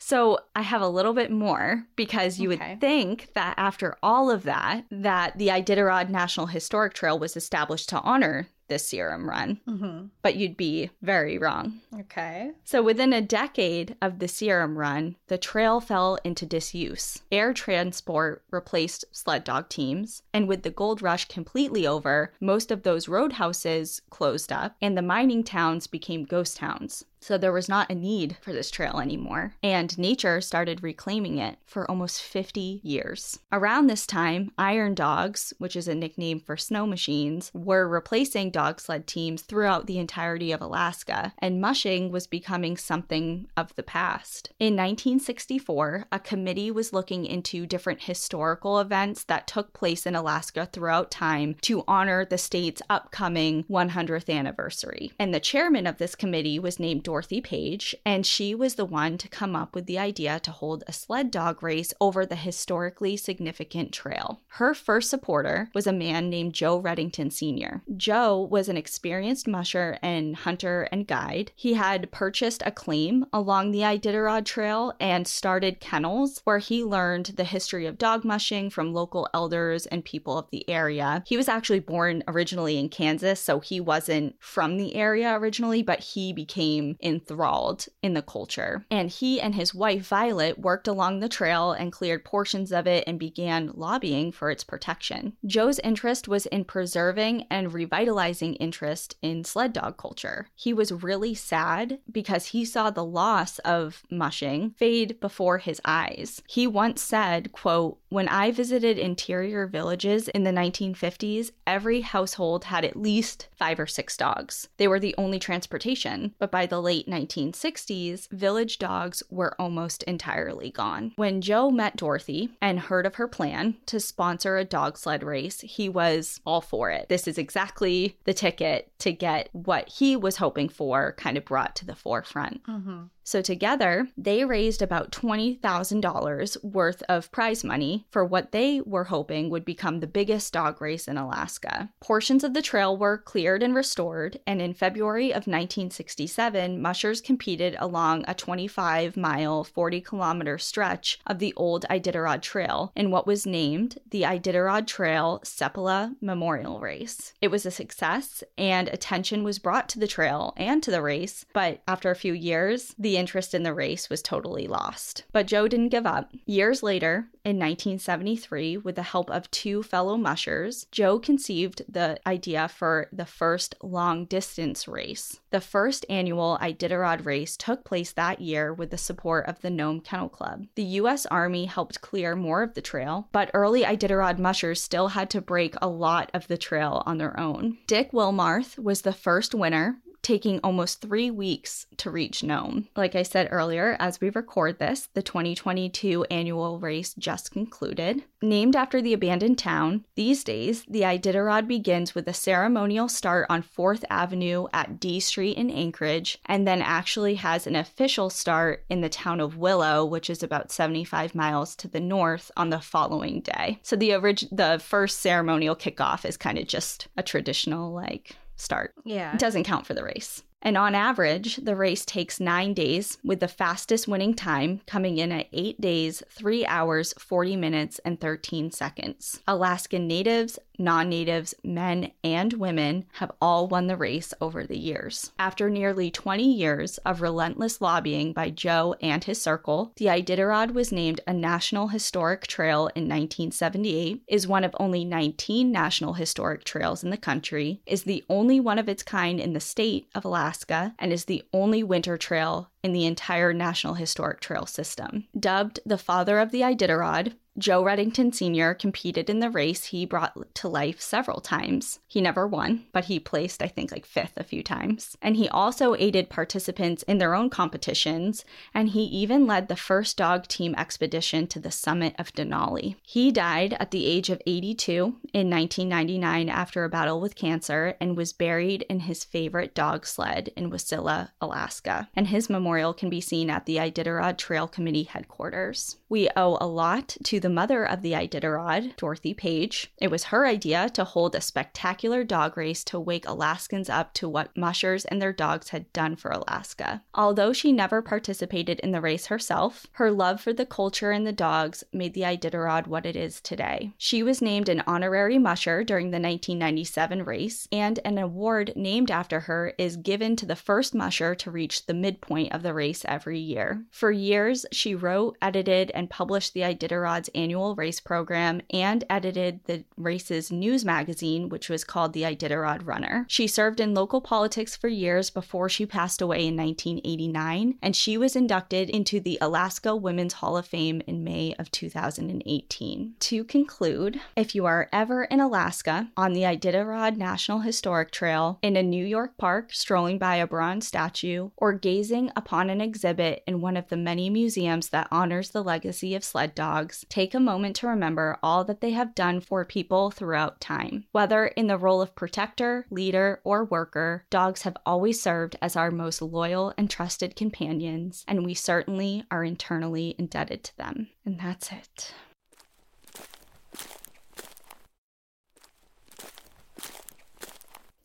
So I have a little bit more because you Okay. would think that after all of that, that the Iditarod National Historic Trail was established to honor this serum run, Mm-hmm. but you'd be very wrong. Okay. So within a decade of the serum run, the trail fell into disuse. Air transport replaced sled dog teams, and with the gold rush completely over, most of those roadhouses closed up and the mining towns became ghost towns. So there was not a need for this trail anymore, and nature started reclaiming it for almost 50 years. Around this time, iron dogs, which is a nickname for snow machines, were replacing dog sled teams throughout the entirety of Alaska, and mushing was becoming something of the past. In 1964, a committee was looking into different historical events that took place in Alaska throughout time to honor the state's upcoming 100th anniversary. And the chairman of this committee was named Dorothy Page, and she was the one to come up with the idea to hold a sled dog race over the historically significant trail. Her first supporter was a man named Joe Redington Sr. Joe was an experienced musher and hunter and guide. He had purchased a claim along the Iditarod Trail and started kennels where he learned the history of dog mushing from local elders and people of the area. He was actually born originally in Kansas, so he wasn't from the area originally, but he became enthralled in the culture. And he and his wife Violet worked along the trail and cleared portions of it and began lobbying for its protection. Joe's interest was in preserving and revitalizing interest in sled dog culture. He was really sad because he saw the loss of mushing fade before his eyes. He once said, quote, "When I visited interior villages in the 1950s, every household had at least 5 or 6 dogs. They were the only transportation, but by the late 1960s, village dogs were almost entirely gone. When Joe met Dorothy and heard of her plan to sponsor a dog sled race, he was all for it. This is exactly the ticket to get what he was hoping for kind of brought to the forefront. Mm-hmm. So, together, they raised about $20,000 worth of prize money for what they were hoping would become the biggest dog race in Alaska. Portions of the trail were cleared and restored, and in February of 1967, mushers competed along a 25 mile, 40 kilometer stretch of the old Iditarod Trail in what was named the Iditarod Trail Seppala Memorial Race. It was a success, and attention was brought to the trail and to the race, but after a few years, the interest in the race was totally lost. But Joe didn't give up. Years later, in 1973, with the help of two fellow mushers, Joe conceived the idea for the first long distance race. The first annual Iditarod race took place that year with the support of the Nome Kennel Club. The U.S. Army helped clear more of the trail, but early Iditarod mushers still had to break a lot of the trail on their own. Dick Wilmarth was the first winner taking almost three weeks to reach Nome. Like I said earlier, as we record this, the 2022 annual race just concluded. Named after the abandoned town, these days, the Iditarod begins with a ceremonial start on 4th Avenue at D Street in Anchorage, and then actually has an official start in the town of Willow, which is about 75 miles to the north on the following day. So the orig- the first ceremonial kickoff is kind of just a traditional like start. Yeah. It doesn't count for the race. And on average, the race takes nine days, with the fastest winning time coming in at eight days, three hours, 40 minutes, and 13 seconds. Alaskan natives, non natives, men, and women have all won the race over the years. After nearly 20 years of relentless lobbying by Joe and his circle, the Iditarod was named a National Historic Trail in 1978, is one of only 19 National Historic Trails in the country, is the only one of its kind in the state of Alaska Alaska and is the only winter trail in the entire National Historic Trail system. Dubbed the father of the Iditarod, Joe Redington Sr. competed in the race he brought to life several times. He never won, but he placed, I think, like fifth a few times. And he also aided participants in their own competitions, and he even led the first dog team expedition to the summit of Denali. He died at the age of 82 in 1999 after a battle with cancer and was buried in his favorite dog sled in Wasilla, Alaska. And his memorial can be seen at the Iditarod Trail Committee headquarters. We owe a lot to the mother of the Iditarod, Dorothy Page. It was her idea to hold a spectacular dog race to wake Alaskans up to what mushers and their dogs had done for Alaska. Although she never participated in the race herself, her love for the culture and the dogs made the Iditarod what it is today. She was named an honorary musher during the 1997 race, and an award named after her is given to the first musher to reach the midpoint of the race every year. For years, she wrote, edited, and published the Iditarod's annual race program and edited the race's news magazine, which was called the Iditarod Runner. She served in local politics for years before she passed away in 1989, and she was inducted into the Alaska Women's Hall of Fame in May of 2018. To conclude, if you are ever in Alaska on the Iditarod National Historic Trail, in a New York park strolling by a bronze statue, or gazing upon an exhibit in one of the many museums that honors the legacy of sled dogs, take a moment to remember all that they have done for people throughout time. Whether in the role of protector, leader, or worker, dogs have always served as our most loyal and trusted companions, and we certainly are internally indebted to them. And that's it.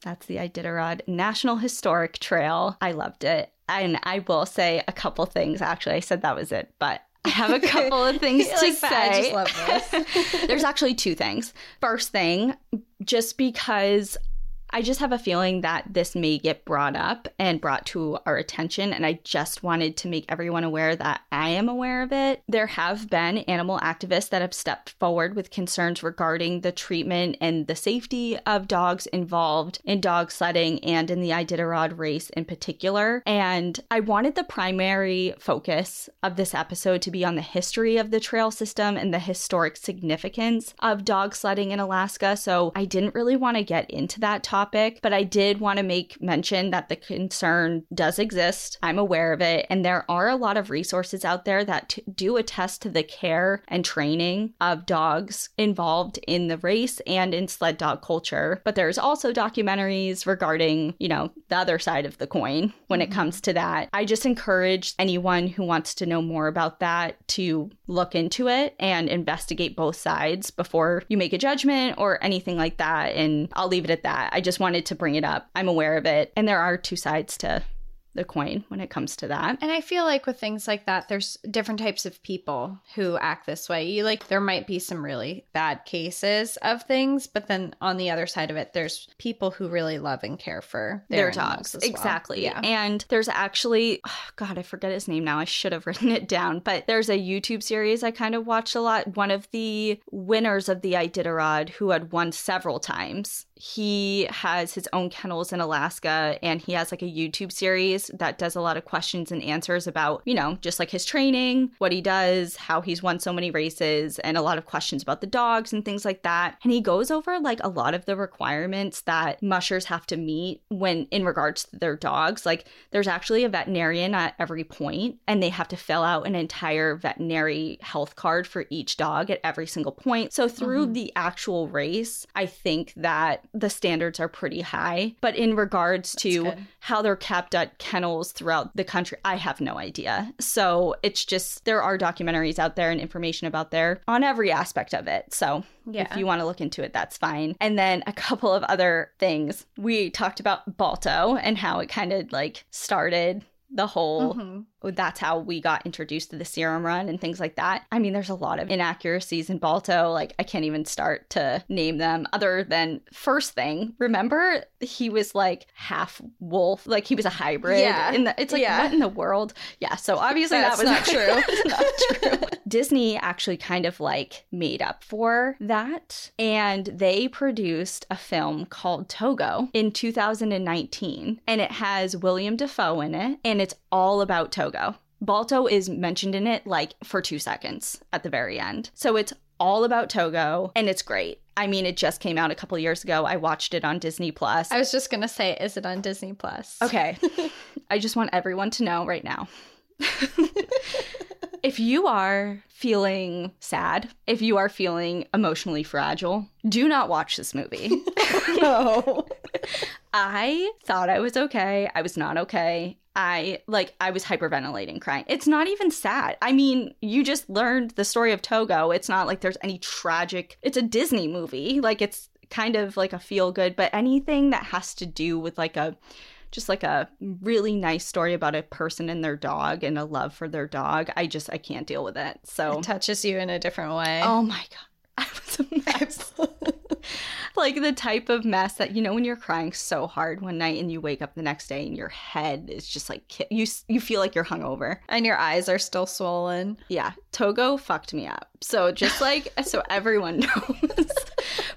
That's the Iditarod National Historic Trail. I loved it. And I will say a couple things. Actually, I said that was it, but I have a couple of things (laughs) to like, say. I just love this. (laughs) There's actually two things. First thing, just because I just have a feeling that this may get brought up and brought to our attention, and I just wanted to make everyone aware that I am aware of it. There have been animal activists that have stepped forward with concerns regarding the treatment and the safety of dogs involved in dog sledding and in the Iditarod race in particular. And I wanted the primary focus of this episode to be on the history of the trail system and the historic significance of dog sledding in Alaska. So I didn't really want to get into that topic topic, but I did want to make mention that the concern does exist. I'm aware of it. And there are a lot of resources out there that t- do attest to the care and training of dogs involved in the race and in sled dog culture. But there's also documentaries regarding, you know, the other side of the coin when it mm-hmm. comes to that. I just encourage anyone who wants to know more about that to look into it and investigate both sides before you make a judgment or anything like that. And I'll leave it at that. I just wanted to bring it up. I'm aware of it. And there are two sides to the coin when it comes to that. And I feel like with things like that, there's different types of people who act this way. You like, there might be some really bad cases of things, but then on the other side of it, there's people who really love and care for their, Their dogs. as well. Exactly. Yeah. And there's actually, oh, God, I forget his name now. I should have (laughs) written it down, but there's a YouTube series I kind of watched a lot. One of the winners of the Iditarod, who had won several times, he has his own kennels in Alaska and he has like a YouTube series that does a lot of questions and answers about, you know, just like his training, what he does, how he's won so many races, and a lot of questions about the dogs and things like that. And he goes over like a lot of the requirements that mushers have to meet when in regards to their dogs. Like there's actually a veterinarian at every point and they have to fill out an entire veterinary health card for each dog at every single point. So through uh-huh. the actual race, I think that the standards are pretty high. But in regards to good. how they're kept at kennels throughout the country, I have no idea. So it's just there are documentaries out there and information about there on every aspect of it. So Yeah. if you want to look into it, that's fine. And then a couple of other things. We talked about Balto and how it kind of like started the whole Mhm. That's how we got introduced to the serum run and things like that. I mean, there's a lot of inaccuracies in Balto. Like, I can't even start to name them other than first thing. Remember, he was like half wolf, like he was a hybrid. Yeah. In the, it's like, Yeah. what in the world? Yeah. So obviously That's that was not true. (laughs) Not true. Disney actually kind of like made up for that. And they produced a film called Togo in 2019. And it has William Dafoe in it. And it's all about Togo. Balto is mentioned in it like for two seconds at the very end. So it's all about Togo and it's great. I mean, it just came out a couple years ago. I watched it on Disney Plus. I was just going to say, is it on Disney Plus? Okay. (laughs) I just want everyone to know right now. (laughs) if you are feeling sad, if you are feeling emotionally fragile, do not watch this movie. (laughs) no. I thought I was okay. I was not okay. I like I was hyperventilating crying. It's not even sad. I mean, you just learned the story of Togo. It's not like there's any tragic. It's a Disney movie. Like it's kind of like a feel good, but anything that has to do with like a just like a really nice story about a person and their dog and a love for their dog. I just I can't deal with it. So It touches you in a different way. Oh my god. (laughs) I was a mess. (laughs) like the type of mess that you know when you're crying so hard one night and you wake up the next day and your head is just like you you feel like you're hungover. And your eyes are still swollen. Yeah, Togo fucked me up. So just like (laughs) so everyone (laughs) knows,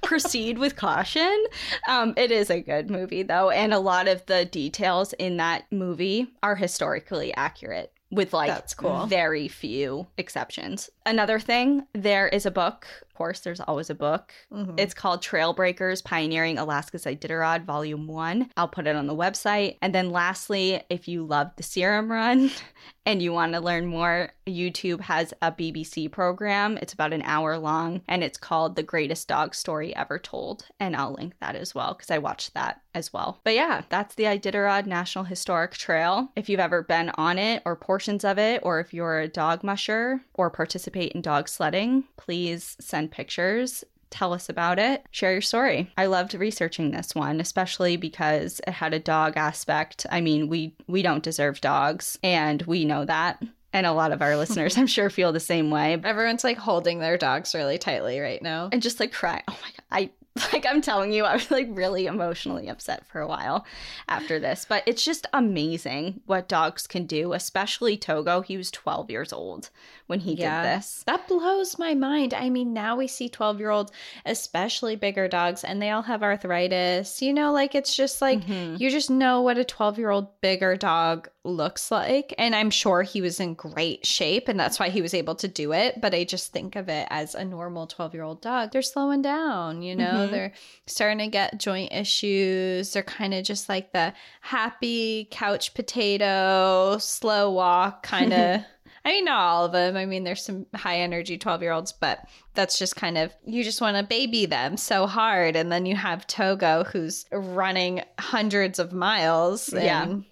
proceed with caution. Um, it is a good movie though, and a lot of the details in that movie are historically accurate. With like That's cool. very few exceptions. Another thing, there is a book. Course, there's always a book. Mhm. It's called Trailbreakers Pioneering Alaska's Iditarod, Volume 1. I'll put it on the website. And then lastly, if you love the Serum Run (laughs) and you want to learn more, YouTube has a BBC program. It's about an hour long and it's called The Greatest Dog Story Ever Told. And I'll link that as well because I watched that as well. But yeah, that's the Iditarod National Historic Trail. If you've ever been on it or portions of it, or if you're a dog musher or participate in dog sledding, please send pictures tell us about it. Share your story. I loved researching this one especially because it had a dog aspect. I mean we we don't deserve dogs and we know that. And a lot of our (laughs) listeners i'm sure feel the same way. Everyone's like holding their dogs really tightly right now. and just like cry. Oh my god i (laughs) like i'm telling you i was like really emotionally upset for a while after this but it's just amazing what dogs can do especially togo he was 12 years old when he Yeah. did this That blows my mind. I mean, now we see 12 year olds, especially bigger dogs, and they all have arthritis. You know, like it's just like Mhm. you just know what a 12 year old bigger dog looks like. And I'm sure he was in great shape, and that's why he was able to do it. But I just think of it as a normal 12 year old dog. They're slowing down, you know, know, they're starting to get joint issues. They're kind of just like the happy couch potato, slow walk kind of. (laughs) I mean, not all of them. I mean, there's some high energy 12 year olds, but that's just kind of, you just want to baby them so hard. And then you have Togo who's running hundreds of miles. Yeah. and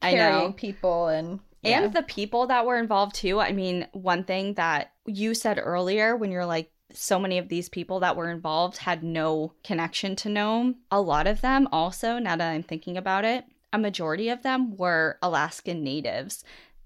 I know. carrying people and. yeah. and the people that were involved too. I mean, one thing that you said earlier when you're like, so many of these people that were involved had no connection to Nome. A lot of them also, now that I'm thinking about it, a majority of them were Alaskan natives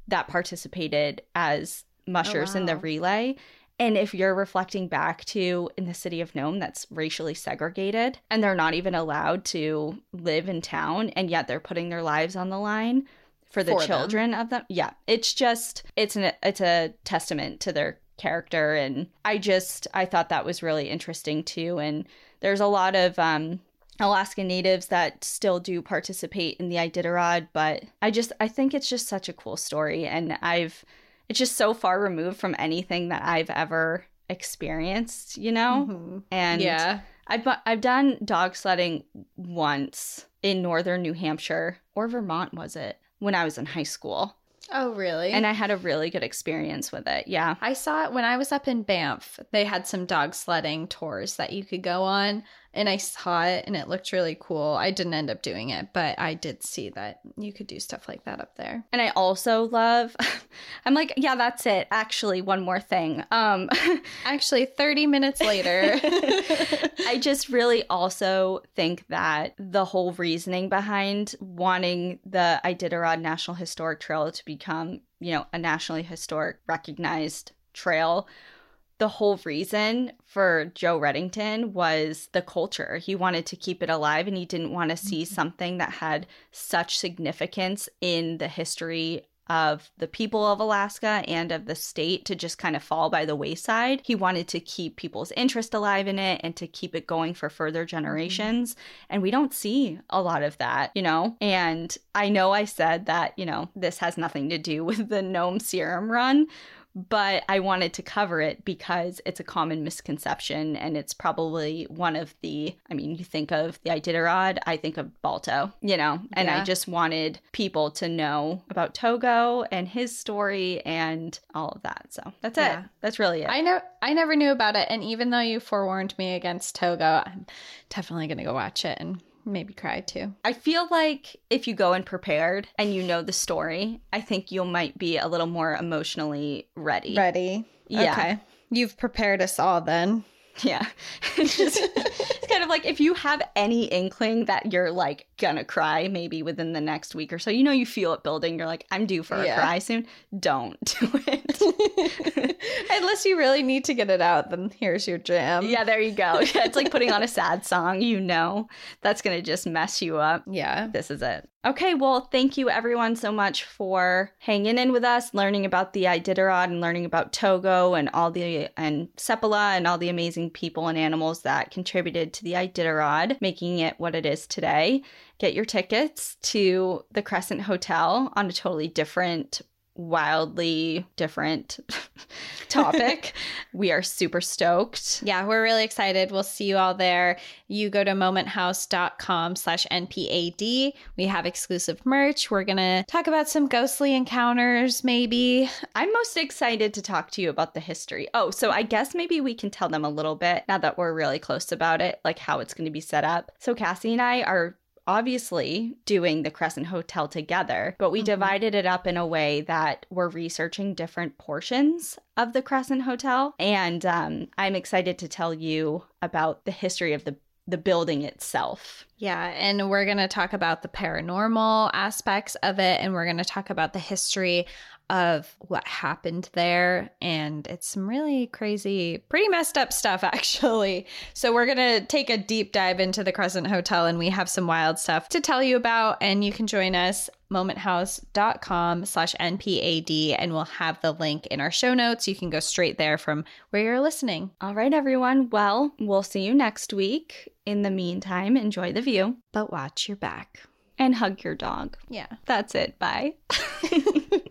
that participated as mushers in the oh, relay. And if you're reflecting back to in the city of Nome that's racially segregated and they're not even allowed to live in town and yet they're putting their lives on the line for the For them. children of them. Yeah, it's just it's an it's a testament to their character and I just I thought that was really interesting too and there's a lot of um Alaskan natives that still do participate in the Iditarod, but I just I think it's just such a cool story and I've it's just so far removed from anything that I've ever experienced, you know? Mhm. And yeah. I've I've done dog sledding once in northern New Hampshire or Vermont was it when I was in high school. Oh, really? And I had a really good experience with it. Yeah. I saw it when I was up in Banff. They had some dog sledding tours that you could go on, and I saw it and it looked really cool. I didn't end up doing it, but I did see that you could do stuff like that up there. And I also love (laughs) I'm like, yeah, that's it. Actually, one more thing. Um (laughs) Actually, 30 minutes later. (laughs) I just really also think that the whole reasoning behind wanting the Iditarod National Historic Trail to become, you know, a nationally historic recognized trail, the whole reason for Joe Redington was the culture. He wanted to keep it alive and he didn't want to see mm-hmm. something that had such significance in the history of the people of Alaska and of the state to just kind of fall by the wayside. He wanted to keep people's interest alive in it and to keep it going for further mm-hmm. generations. And we don't see a lot of that, you know? And I know I said that, you know, this has nothing to do (laughs) with the Nome Serum Run. But I wanted to cover it because it's a common misconception and it's probably one of the, I mean, you think of the Iditarod, I think of Balto, you know, and I just wanted people to know about Togo and his story and all of that. So that's Yeah. it. That's really it. I know I never knew about it, and even though you forewarned me against Togo, I'm definitely gonna go watch it and maybe cry too. I feel like if you go in prepared and you know the story, I think you might be a little more emotionally ready. Ready? Yeah. Okay. You've prepared us all then. Yeah. (laughs) It's just it's kind of like if you have any inkling that you're like gonna cry maybe within the next week or so, you know you feel it building, you're like, I'm due for a Yeah. cry soon. Don't do it. (laughs) Unless you really need to get it out, then here's your jam. yeah, there you go. Yeah, it's like putting on a (laughs) sad song, you know that's gonna just mess you up. Yeah. This is it. Okay, well, thank you everyone so much for hanging in with us, learning about the Iditarod and learning about Togo and all the and Seppala and all the amazing people and animals that contributed to the Iditarod, making it what it is today. Get your tickets to the Crescent Hotel on a totally different wildly different (laughs) topic. (laughs) we are super stoked. Yeah, we're really excited. We'll see you all there. You go to momenthouse.com slash NPAD. We have exclusive merch. We're going to talk about some ghostly encounters, maybe. I'm most excited to talk to you about the history. Oh, so I guess maybe we can tell them a little bit now that we're really close about it, like how it's going to be set up. So Cassie and I are obviously doing the Crescent Hotel together, but we divided it up in a way that we're researching different portions of the Crescent Hotel. And um, I'm excited to tell you about the history of the the building itself. Yeah, and we're going to talk about the paranormal aspects of it, and we're going to talk about the history of what happened there. And it's some really crazy, pretty messed up stuff, (laughs) actually. So, we're going to take a deep dive into the Crescent Hotel, and we have some wild stuff to tell you about. And you can join us momenthouse.com slash npad and we'll have the link in our show notes you can go straight there from where you're listening All right, everyone. Well, we'll see you next week. In the meantime, enjoy the view but watch your back and hug your dog. yeah That's it. Bye. (laughs)